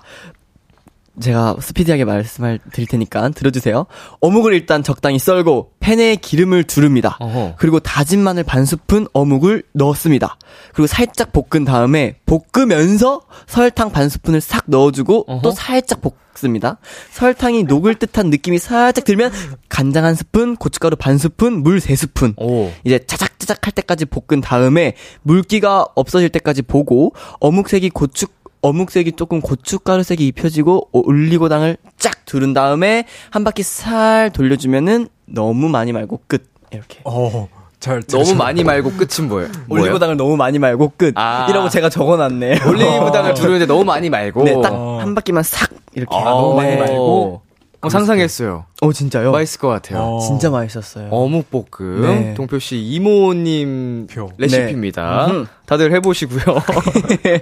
제가 스피디하게 말씀을 드릴 테니까 들어주세요. 어묵을 일단 적당히 썰고 팬에 기름을 두릅니다. 어허. 그리고 다진 마늘 반 스푼 어묵을 넣습니다. 그리고 살짝 볶은 다음에 볶으면서 설탕 반 스푼을 싹 넣어주고 어허. 또 살짝 볶습니다. 설탕이 녹을 듯한 느낌이 살짝 들면 간장 한 스푼, 고춧가루 반 스푼, 물 세 스푼. 오. 이제 차작차작 할 때까지 볶은 다음에 물기가 없어질 때까지 보고 어묵색이 고추 어묵색이 조금 고춧가루색이 입혀지고 올리고당을 쫙 두른 다음에 한 바퀴 살 돌려주면은 너무 많이 말고 끝 이렇게 어, 잘, 잘 너무 잘- 많이 말고 끝은 뭐예요? 올리고당을 너무 많이 말고 끝 아. 이라고 제가 적어놨네 올리브당을 두르는데 너무 많이 말고. 네 딱 한 바퀴만 싹 이렇게 아, 너무 많이 네. 말고. 어, 상상했어요. 어 진짜요 맛있을 것 같아요. 어. 진짜 맛있었어요 어묵볶음. 네. 동표 씨 이모님 표. 레시피입니다. 네. 다들 해보시고요.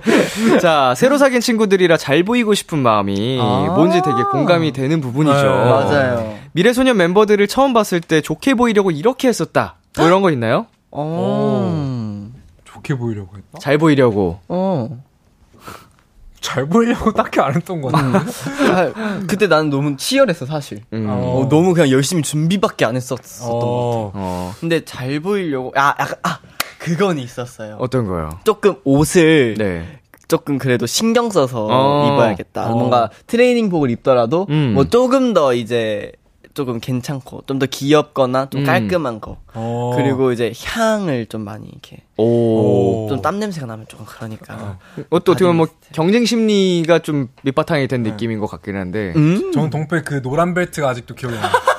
자, 새로 사귄 친구들이라 잘 보이고 싶은 마음이 아. 뭔지 되게 공감이 되는 부분이죠. 네, 맞아요 미래소년 멤버들을 처음 봤을 때 좋게 보이려고 이렇게 했었다. 뭐 이런 거 있나요? 어. 좋게 보이려고 했다? 잘 보이려고. 어. 잘 보이려고 딱히 안 했던 거. 아, 그때 나는 너무 치열했어 사실 음. 어. 어, 너무 그냥 열심히 준비밖에 안 했었던 것 같아 어. 어. 근데 잘 보이려고 아 약간 아 그건 있었어요. 어떤 거요? 조금 옷을 네. 조금 그래도 신경 써서 어. 입어야겠다. 어. 뭔가 트레이닝복을 입더라도 음. 뭐 조금 더 이제 조금 괜찮고 좀 더 귀엽거나 좀 음. 깔끔한 거. 어. 그리고 이제 향을 좀 많이 이렇게 오. 오. 좀땀 냄새가 나면 조금 그러니까. 그것도 어떻게 보면 뭐 경쟁 심리가 좀 밑바탕이 된 느낌인 것 같긴 한데. 음. 전 동표의 그 노란 벨트가 아직도 기억이 나요.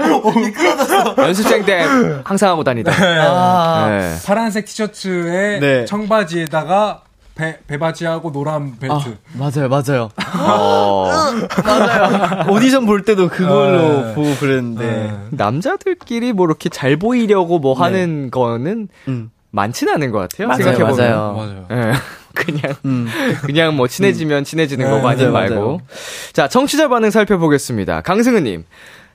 연습생 때 항상 하고 다니다. 아. 네. 파란색 티셔츠에 네. 청바지에다가 배, 배바지하고 노란 벨트. 아, 맞아요, 맞아요. 어. 맞아요. 오디션 볼 때도 그걸로 네. 보고 그랬는데. 네. 남자들끼리 뭐 이렇게 잘 보이려고 뭐 하는 거는 음. 많지는 않은 것 같아요. 맞아요, 생각해보면. 맞아요. 맞아요. 예. 그냥, 음. 그냥 뭐 친해지면 친해지는 네, 거고 아니면 말고. 맞아요. 자, 청취자 반응 살펴보겠습니다. 강승은님.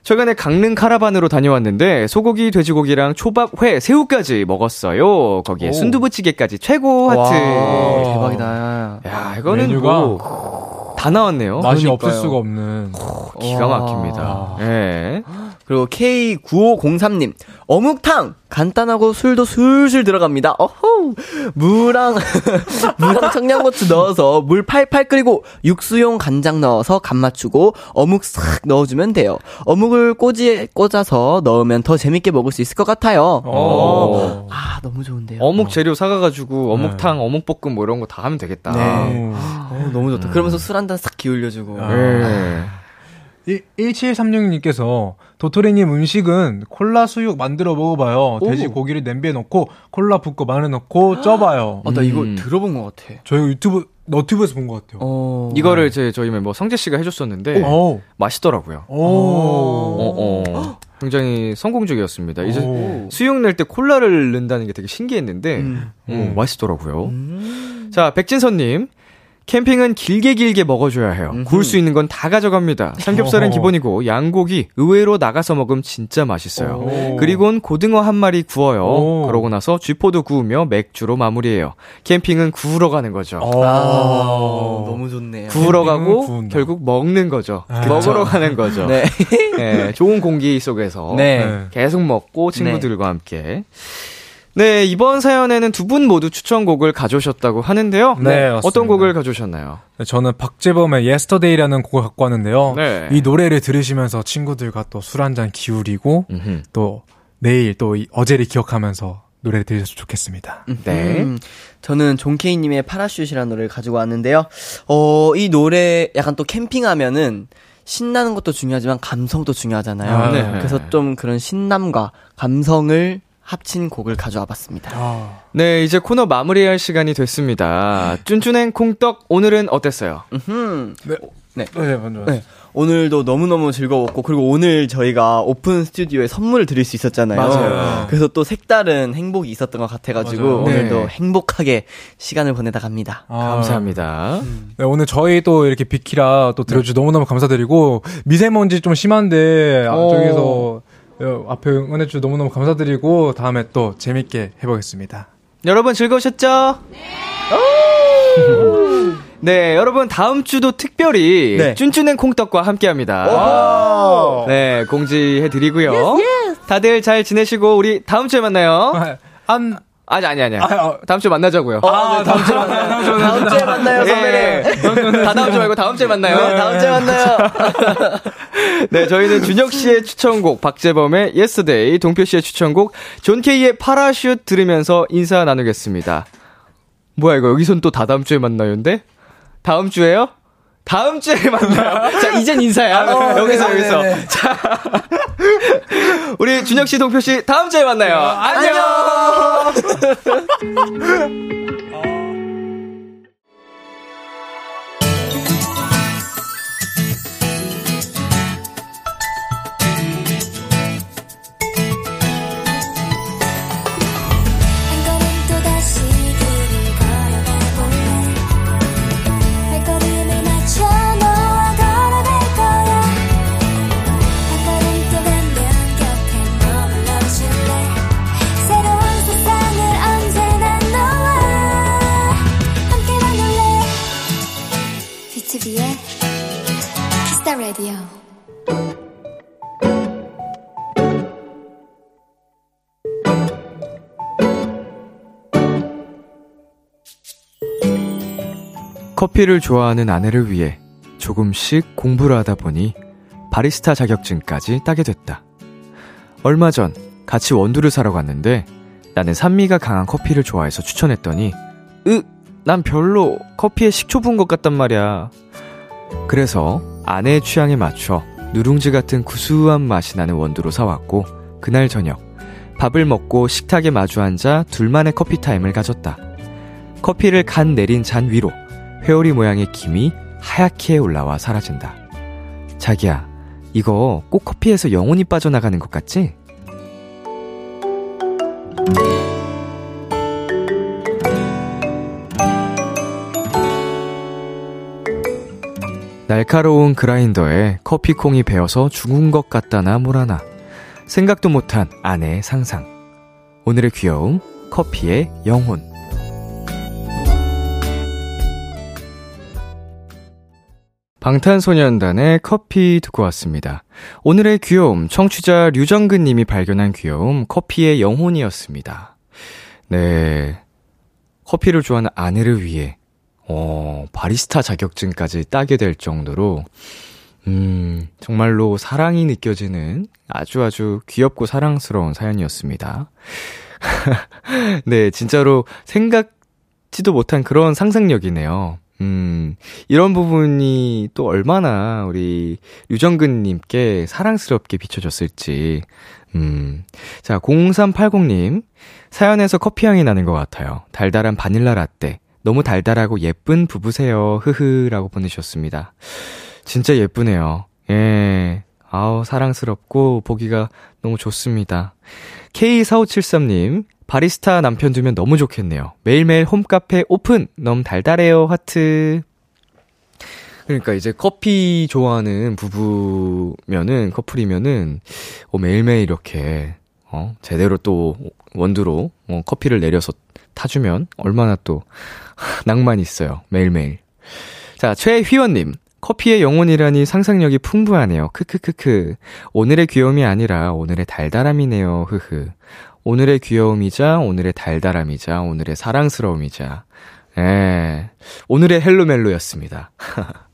최근에 강릉 카라반으로 다녀왔는데 소고기, 돼지고기랑 초밥, 회, 새우까지 먹었어요. 거기에 오. 순두부찌개까지 최고 하트. 와, 대박이다. 야, 이거는 메뉴가 뭐, 다 나왔네요. 맛이 그러니까요. 없을 수가 없는. 기가 와. 막힙니다. 예. 그리고 K9503님, 어묵탕! 간단하고 술도 술술 들어갑니다. 어호! 무랑, 무랑 청양고추 넣어서 물 팔팔 끓이고 육수용 간장 넣어서 간 맞추고 어묵 싹 넣어주면 돼요. 어묵을 꼬지에 꽂아서 넣으면 더 재밌게 먹을 수 있을 것 같아요. 어. 아, 너무 좋은데요. 어묵 재료 사가가지고 어묵탕, 어묵볶음 뭐 이런 거 다 하면 되겠다. 네. 오. 어, 너무 좋다. 그러면서 술 한 잔 싹 기울여주고. 아. 예. 1736님께서 도토리님 음식은 콜라 수육 만들어 먹어봐요. 오. 돼지 고기를 냄비에 넣고 콜라 붓고 마늘 넣고 쪄봐요. 아, 나 이거 음. 들어본 것 같아. 저희 유튜브 너튜브에서 본 것 같아요. 어. 이거를 제 저희 멤버 성재 씨가 해줬었는데 오. 맛있더라고요. 오. 어, 어. 굉장히 성공적이었습니다. 이제 오. 수육 낼 때 콜라를 넣는다는 게 되게 신기했는데 음. 어, 맛있더라고요. 자 백진선님. 캠핑은 길게 길게 먹어줘야 해요. 구울 수 있는 건 다 가져갑니다. 삼겹살은 어허. 기본이고 양고기 의외로 나가서 먹으면 진짜 맛있어요. 오. 그리곤 고등어 한 마리 구워요. 오. 그러고 나서 쥐포도 구우며 맥주로 마무리해요. 캠핑은 구우러 가는 거죠. 아, 너무 좋네요. 구우러 가고 구운다. 결국 먹는 거죠. 아, 먹으러 가는 거죠. 네. 네, 좋은 공기 속에서 네. 네. 계속 먹고 친구들과 함께. 네, 이번 사연에는 두 분 모두 추천곡을 가져오셨다고 하는데요. 네, 어떤 맞습니다. 곡을 가져오셨나요? 네, 저는 박재범의 Yesterday라는 곡을 갖고 왔는데요. 네. 이 노래를 들으시면서 친구들과 또 술 한 잔 기울이고 음흠. 또 내일 또이 어제를 기억하면서 노래를 들으셨으면 좋겠습니다. 네. 음, 저는 존케이님의 파라슛이라는 노래를 가지고 왔는데요. 어, 이 노래 약간 또 캠핑하면은 신나는 것도 중요하지만 감성도 중요하잖아요. 아, 네. 그래서 좀 그런 신남과 감성을 합친 곡을 가져와 봤습니다. 아, 네, 이제 코너 마무리할 시간이 됐습니다. 쭌쭌행 콩떡 오늘은 어땠어요? 음, 네, 먼저. 네. 오늘도 너무너무 즐거웠고, 그리고 오늘 저희가 오픈 스튜디오에 선물을 드릴 수 있었잖아요. 맞아요. 그래서 또 색다른 행복이 있었던 것 같아가지고, 맞아요. 오늘도 네. 행복하게 시간을 보내다 갑니다. 아, 감사합니다. 네, 오늘 저희 또 이렇게 비키라 또 들어주셔서 너무너무 감사드리고, 미세먼지 좀 심한데, 아, 어. 저기서 어, 앞에 응원해주셔서 너무너무 감사드리고, 다음에 또 재밌게 해보겠습니다. 여러분 즐거우셨죠? 네, 여러분 다음 주도 특별히 네. 쭌쭌 and 콩떡과 함께합니다. 네, 공지해 드리고요. 다들 잘 지내시고 우리 다음 주에 만나요. 안, 아니 아니 아니. 아, 어. 다음 주에 만나자고요. 아, 다음 주에 만나요. 다음 주에 만나요. 다음 주에 만나요, 예. 선배님. 다 다음 주 말고 다음 주에 만나요. 네, 다음 주에 만나요. 네, 저희는 준혁 씨의 추천곡, 박재범의 Yesterday, 동표 씨의 추천곡, John K의 Parachute 들으면서 인사 나누겠습니다. 뭐야, 이거 여기선 또 다 다음 주에 만나요인데? 다음 주에요? 다음 주에 만나요. 자, 이젠 인사야. 여기서, 여기서. 자. 우리 준혁 씨, 동표 씨, 다음 주에 만나요. 안녕! 라디오 커피를 좋아하는 아내를 위해 조금씩 공부를 하다 보니 바리스타 자격증까지 따게 됐다. 얼마 전 같이 원두를 사러 갔는데 나는 산미가 강한 커피를 좋아해서 추천했더니 으, 난 별로 커피에 식초 부은 것 같단 말이야. 그래서 아내의 취향에 맞춰 누룽지 같은 구수한 맛이 나는 원두로 사왔고 그날 저녁 밥을 먹고 식탁에 마주 앉아 둘만의 커피 타임을 가졌다. 커피를 간 내린 잔 위로 회오리 모양의 김이 하얗게 올라와 사라진다. 자기야, 이거 꼭 커피에서 영혼이 빠져나가는 것 같지? 날카로운 그라인더에 커피콩이 베어서 죽은 것 같다나 뭐라나. 생각도 못한 아내의 상상. 오늘의 귀여움, 커피의 영혼. 방탄소년단의 커피 듣고 왔습니다. 오늘의 귀여움, 청취자 류정근 님이 발견한 귀여움, 커피의 영혼이었습니다. 네. 커피를 좋아하는 아내를 위해, 어, 바리스타 자격증까지 따게 될 정도로, 음, 정말로 사랑이 느껴지는 아주 아주 귀엽고 사랑스러운 사연이었습니다. 네, 진짜로 생각지도 못한 그런 상상력이네요. 음, 이런 부분이 또 얼마나 우리 유정근님께 사랑스럽게 비춰졌을지. 음, 자, 0380님. 사연에서 커피향이 나는 것 같아요. 달달한 바닐라 라떼. 너무 달달하고 예쁜 부부세요. 흐흐라고 보내주셨습니다. 진짜 예쁘네요. 예. 아우, 사랑스럽고 보기가 너무 좋습니다. K4573님, 바리스타 남편 두면 너무 좋겠네요. 매일매일 홈카페 오픈! 너무 달달해요, 하트. 그러니까 이제 커피 좋아하는 부부면은, 커플이면은, 어, 매일매일 이렇게, 어, 제대로 또 원두로, 어, 커피를 내려서 타주면 얼마나 또 낭만이 있어요. 매일매일. 자, 최휘원님. 커피의 영혼이라니 상상력이 풍부하네요. 크크크크. 오늘의 귀여움이 아니라 오늘의 달달함이네요. 흐흐. 오늘의 귀여움이자 오늘의 달달함이자 오늘의 사랑스러움이자 예. 오늘의 헬로멜로였습니다.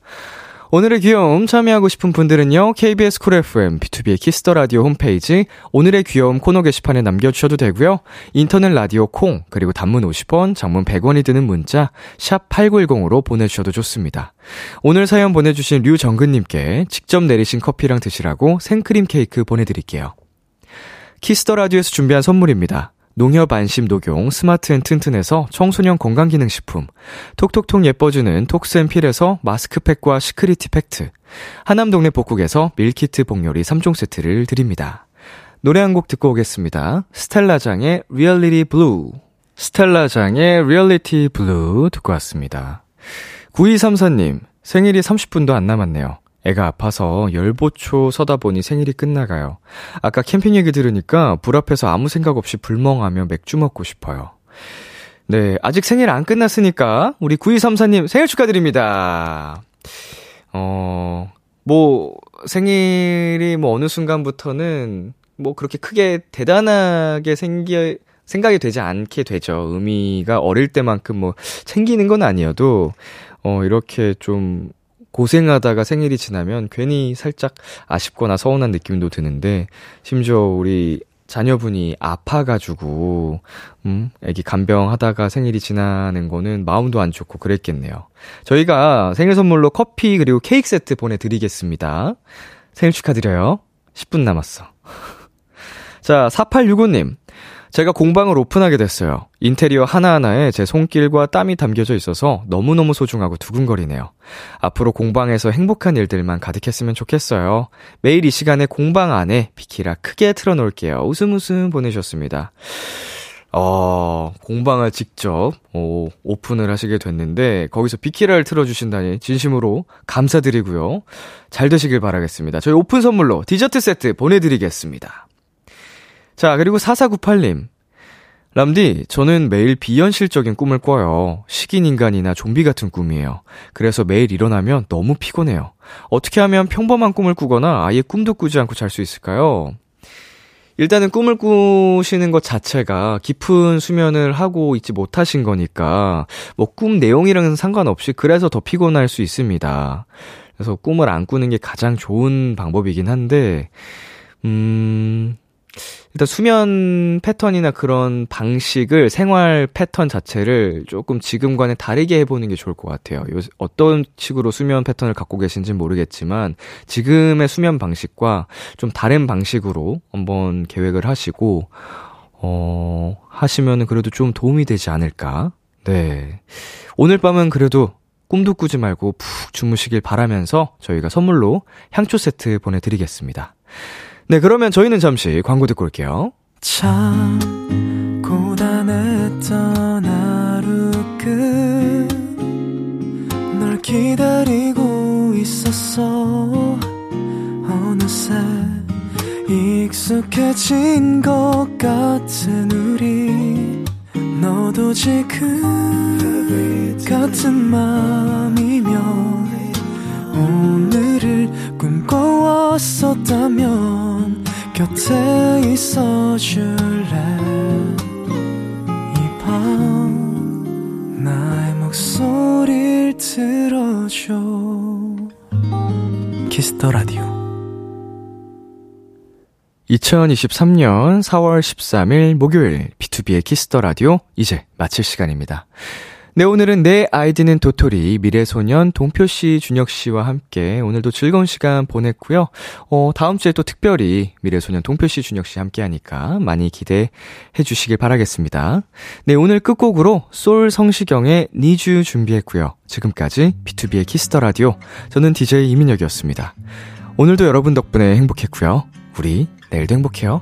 오늘의 귀여움 참여하고 싶은 분들은요, KBS 쿨 FM, B2B의 키스터 라디오 홈페이지, 오늘의 귀여움 코너 게시판에 남겨주셔도 되고요 인터넷 라디오 콩, 그리고 단문 50원, 장문 100원이 드는 문자, 샵8910으로 보내주셔도 좋습니다. 오늘 사연 보내주신 류정근님께 직접 내리신 커피랑 드시라고 생크림 케이크 보내드릴게요. Kiss the Radio에서 준비한 선물입니다. 농협 안심 녹용 스마트 앤 튼튼에서 청소년 건강기능식품, 톡톡톡 예뻐지는 톡스앤필에서 마스크팩과 시크리티 팩트, 하남 동네 복국에서 밀키트 복요리 3종 세트를 드립니다. 노래 한 곡 듣고 오겠습니다. 스텔라장의 Reality Blue. 스텔라장의 Reality Blue 듣고 왔습니다. 9234님, 생일이 30분도 안 남았네요. 애가 아파서 열보초 서다 보니 생일이 끝나가요. 아까 캠핑 얘기 들으니까 불 앞에서 아무 생각 없이 불멍하며 맥주 먹고 싶어요. 네, 아직 생일 안 끝났으니까 우리 9234님 생일 축하드립니다. 어, 뭐 생일이 뭐 어느 순간부터는 뭐 그렇게 크게 대단하게 생기 생각이 되지 않게 되죠. 의미가 어릴 때만큼 뭐 챙기는 건 아니어도 어 이렇게 좀 고생하다가 생일이 지나면 괜히 살짝 아쉽거나 서운한 느낌도 드는데, 심지어 우리 자녀분이 아파가지고, 음, 애기 간병하다가 생일이 지나는 거는 마음도 안 좋고 그랬겠네요. 저희가 생일 선물로 커피 그리고 케이크 세트 보내드리겠습니다. 생일 축하드려요. 10분 남았어. 자, 4865님. 제가 공방을 오픈하게 됐어요. 인테리어 하나하나에 제 손길과 땀이 담겨져 있어서 너무너무 소중하고 두근거리네요. 앞으로 공방에서 행복한 일들만 가득했으면 좋겠어요. 매일 이 시간에 공방 안에 비키라 크게 틀어놓을게요. 웃음 웃음 보내셨습니다. 어, 공방을 직접, 오, 오픈을 하시게 됐는데, 거기서 비키라를 틀어주신다니, 진심으로 감사드리고요. 잘 되시길 바라겠습니다. 저희 오픈 선물로 디저트 세트 보내드리겠습니다. 자, 그리고 4498님. 람디, 저는 매일 비현실적인 꿈을 꿔요. 식인 인간이나 좀비 같은 꿈이에요. 그래서 매일 일어나면 너무 피곤해요. 어떻게 하면 평범한 꿈을 꾸거나 아예 꿈도 꾸지 않고 잘 수 있을까요? 일단은 꿈을 꾸시는 것 자체가 깊은 수면을 하고 있지 못하신 거니까, 뭐 꿈 내용이랑은 상관없이 그래서 더 피곤할 수 있습니다. 그래서 꿈을 안 꾸는 게 가장 좋은 방법이긴 한데, 음, 일단 수면 패턴이나 그런 방식을 생활 패턴 자체를 조금 지금과는 다르게 해보는 게 좋을 것 같아요. 요, 어떤 식으로 수면 패턴을 갖고 계신지 모르겠지만 지금의 수면 방식과 좀 다른 방식으로 한번 계획을 하시고 어 하시면은 그래도 좀 도움이 되지 않을까. 네. 오늘 밤은 그래도 꿈도 꾸지 말고 푹 주무시길 바라면서 저희가 선물로 향초 세트 보내드리겠습니다. 네, 그러면 저희는 잠시 광고 듣고 올게요. 참 고단했던 하루 끝널 기다리고 있었어. 어느새 익숙해진 것 같은 우리. 너도 지금 같은 맘이면 오늘을 꿈꿔왔었다면 곁에 있어 줄래? 이 밤 나의 목소리를 들어줘. 키스 더 라디오. 2023년 4월 13일 목요일 비투비의 키스 더 라디오 이제 마칠 시간입니다. 네, 오늘은 내 아이디는 도토리, 미래소년 동표씨, 준혁씨와 함께 오늘도 즐거운 시간 보냈고요. 어, 다음 주에 또 특별히 미래소년 동표씨, 준혁씨 함께 하니까 많이 기대해 주시길 바라겠습니다. 네, 오늘 끝곡으로 솔 성시경의 니주 준비했고요. 지금까지 비투비의 키스 더 라디오. 저는 DJ 이민혁이었습니다. 오늘도 여러분 덕분에 행복했고요. 우리 내일도 행복해요.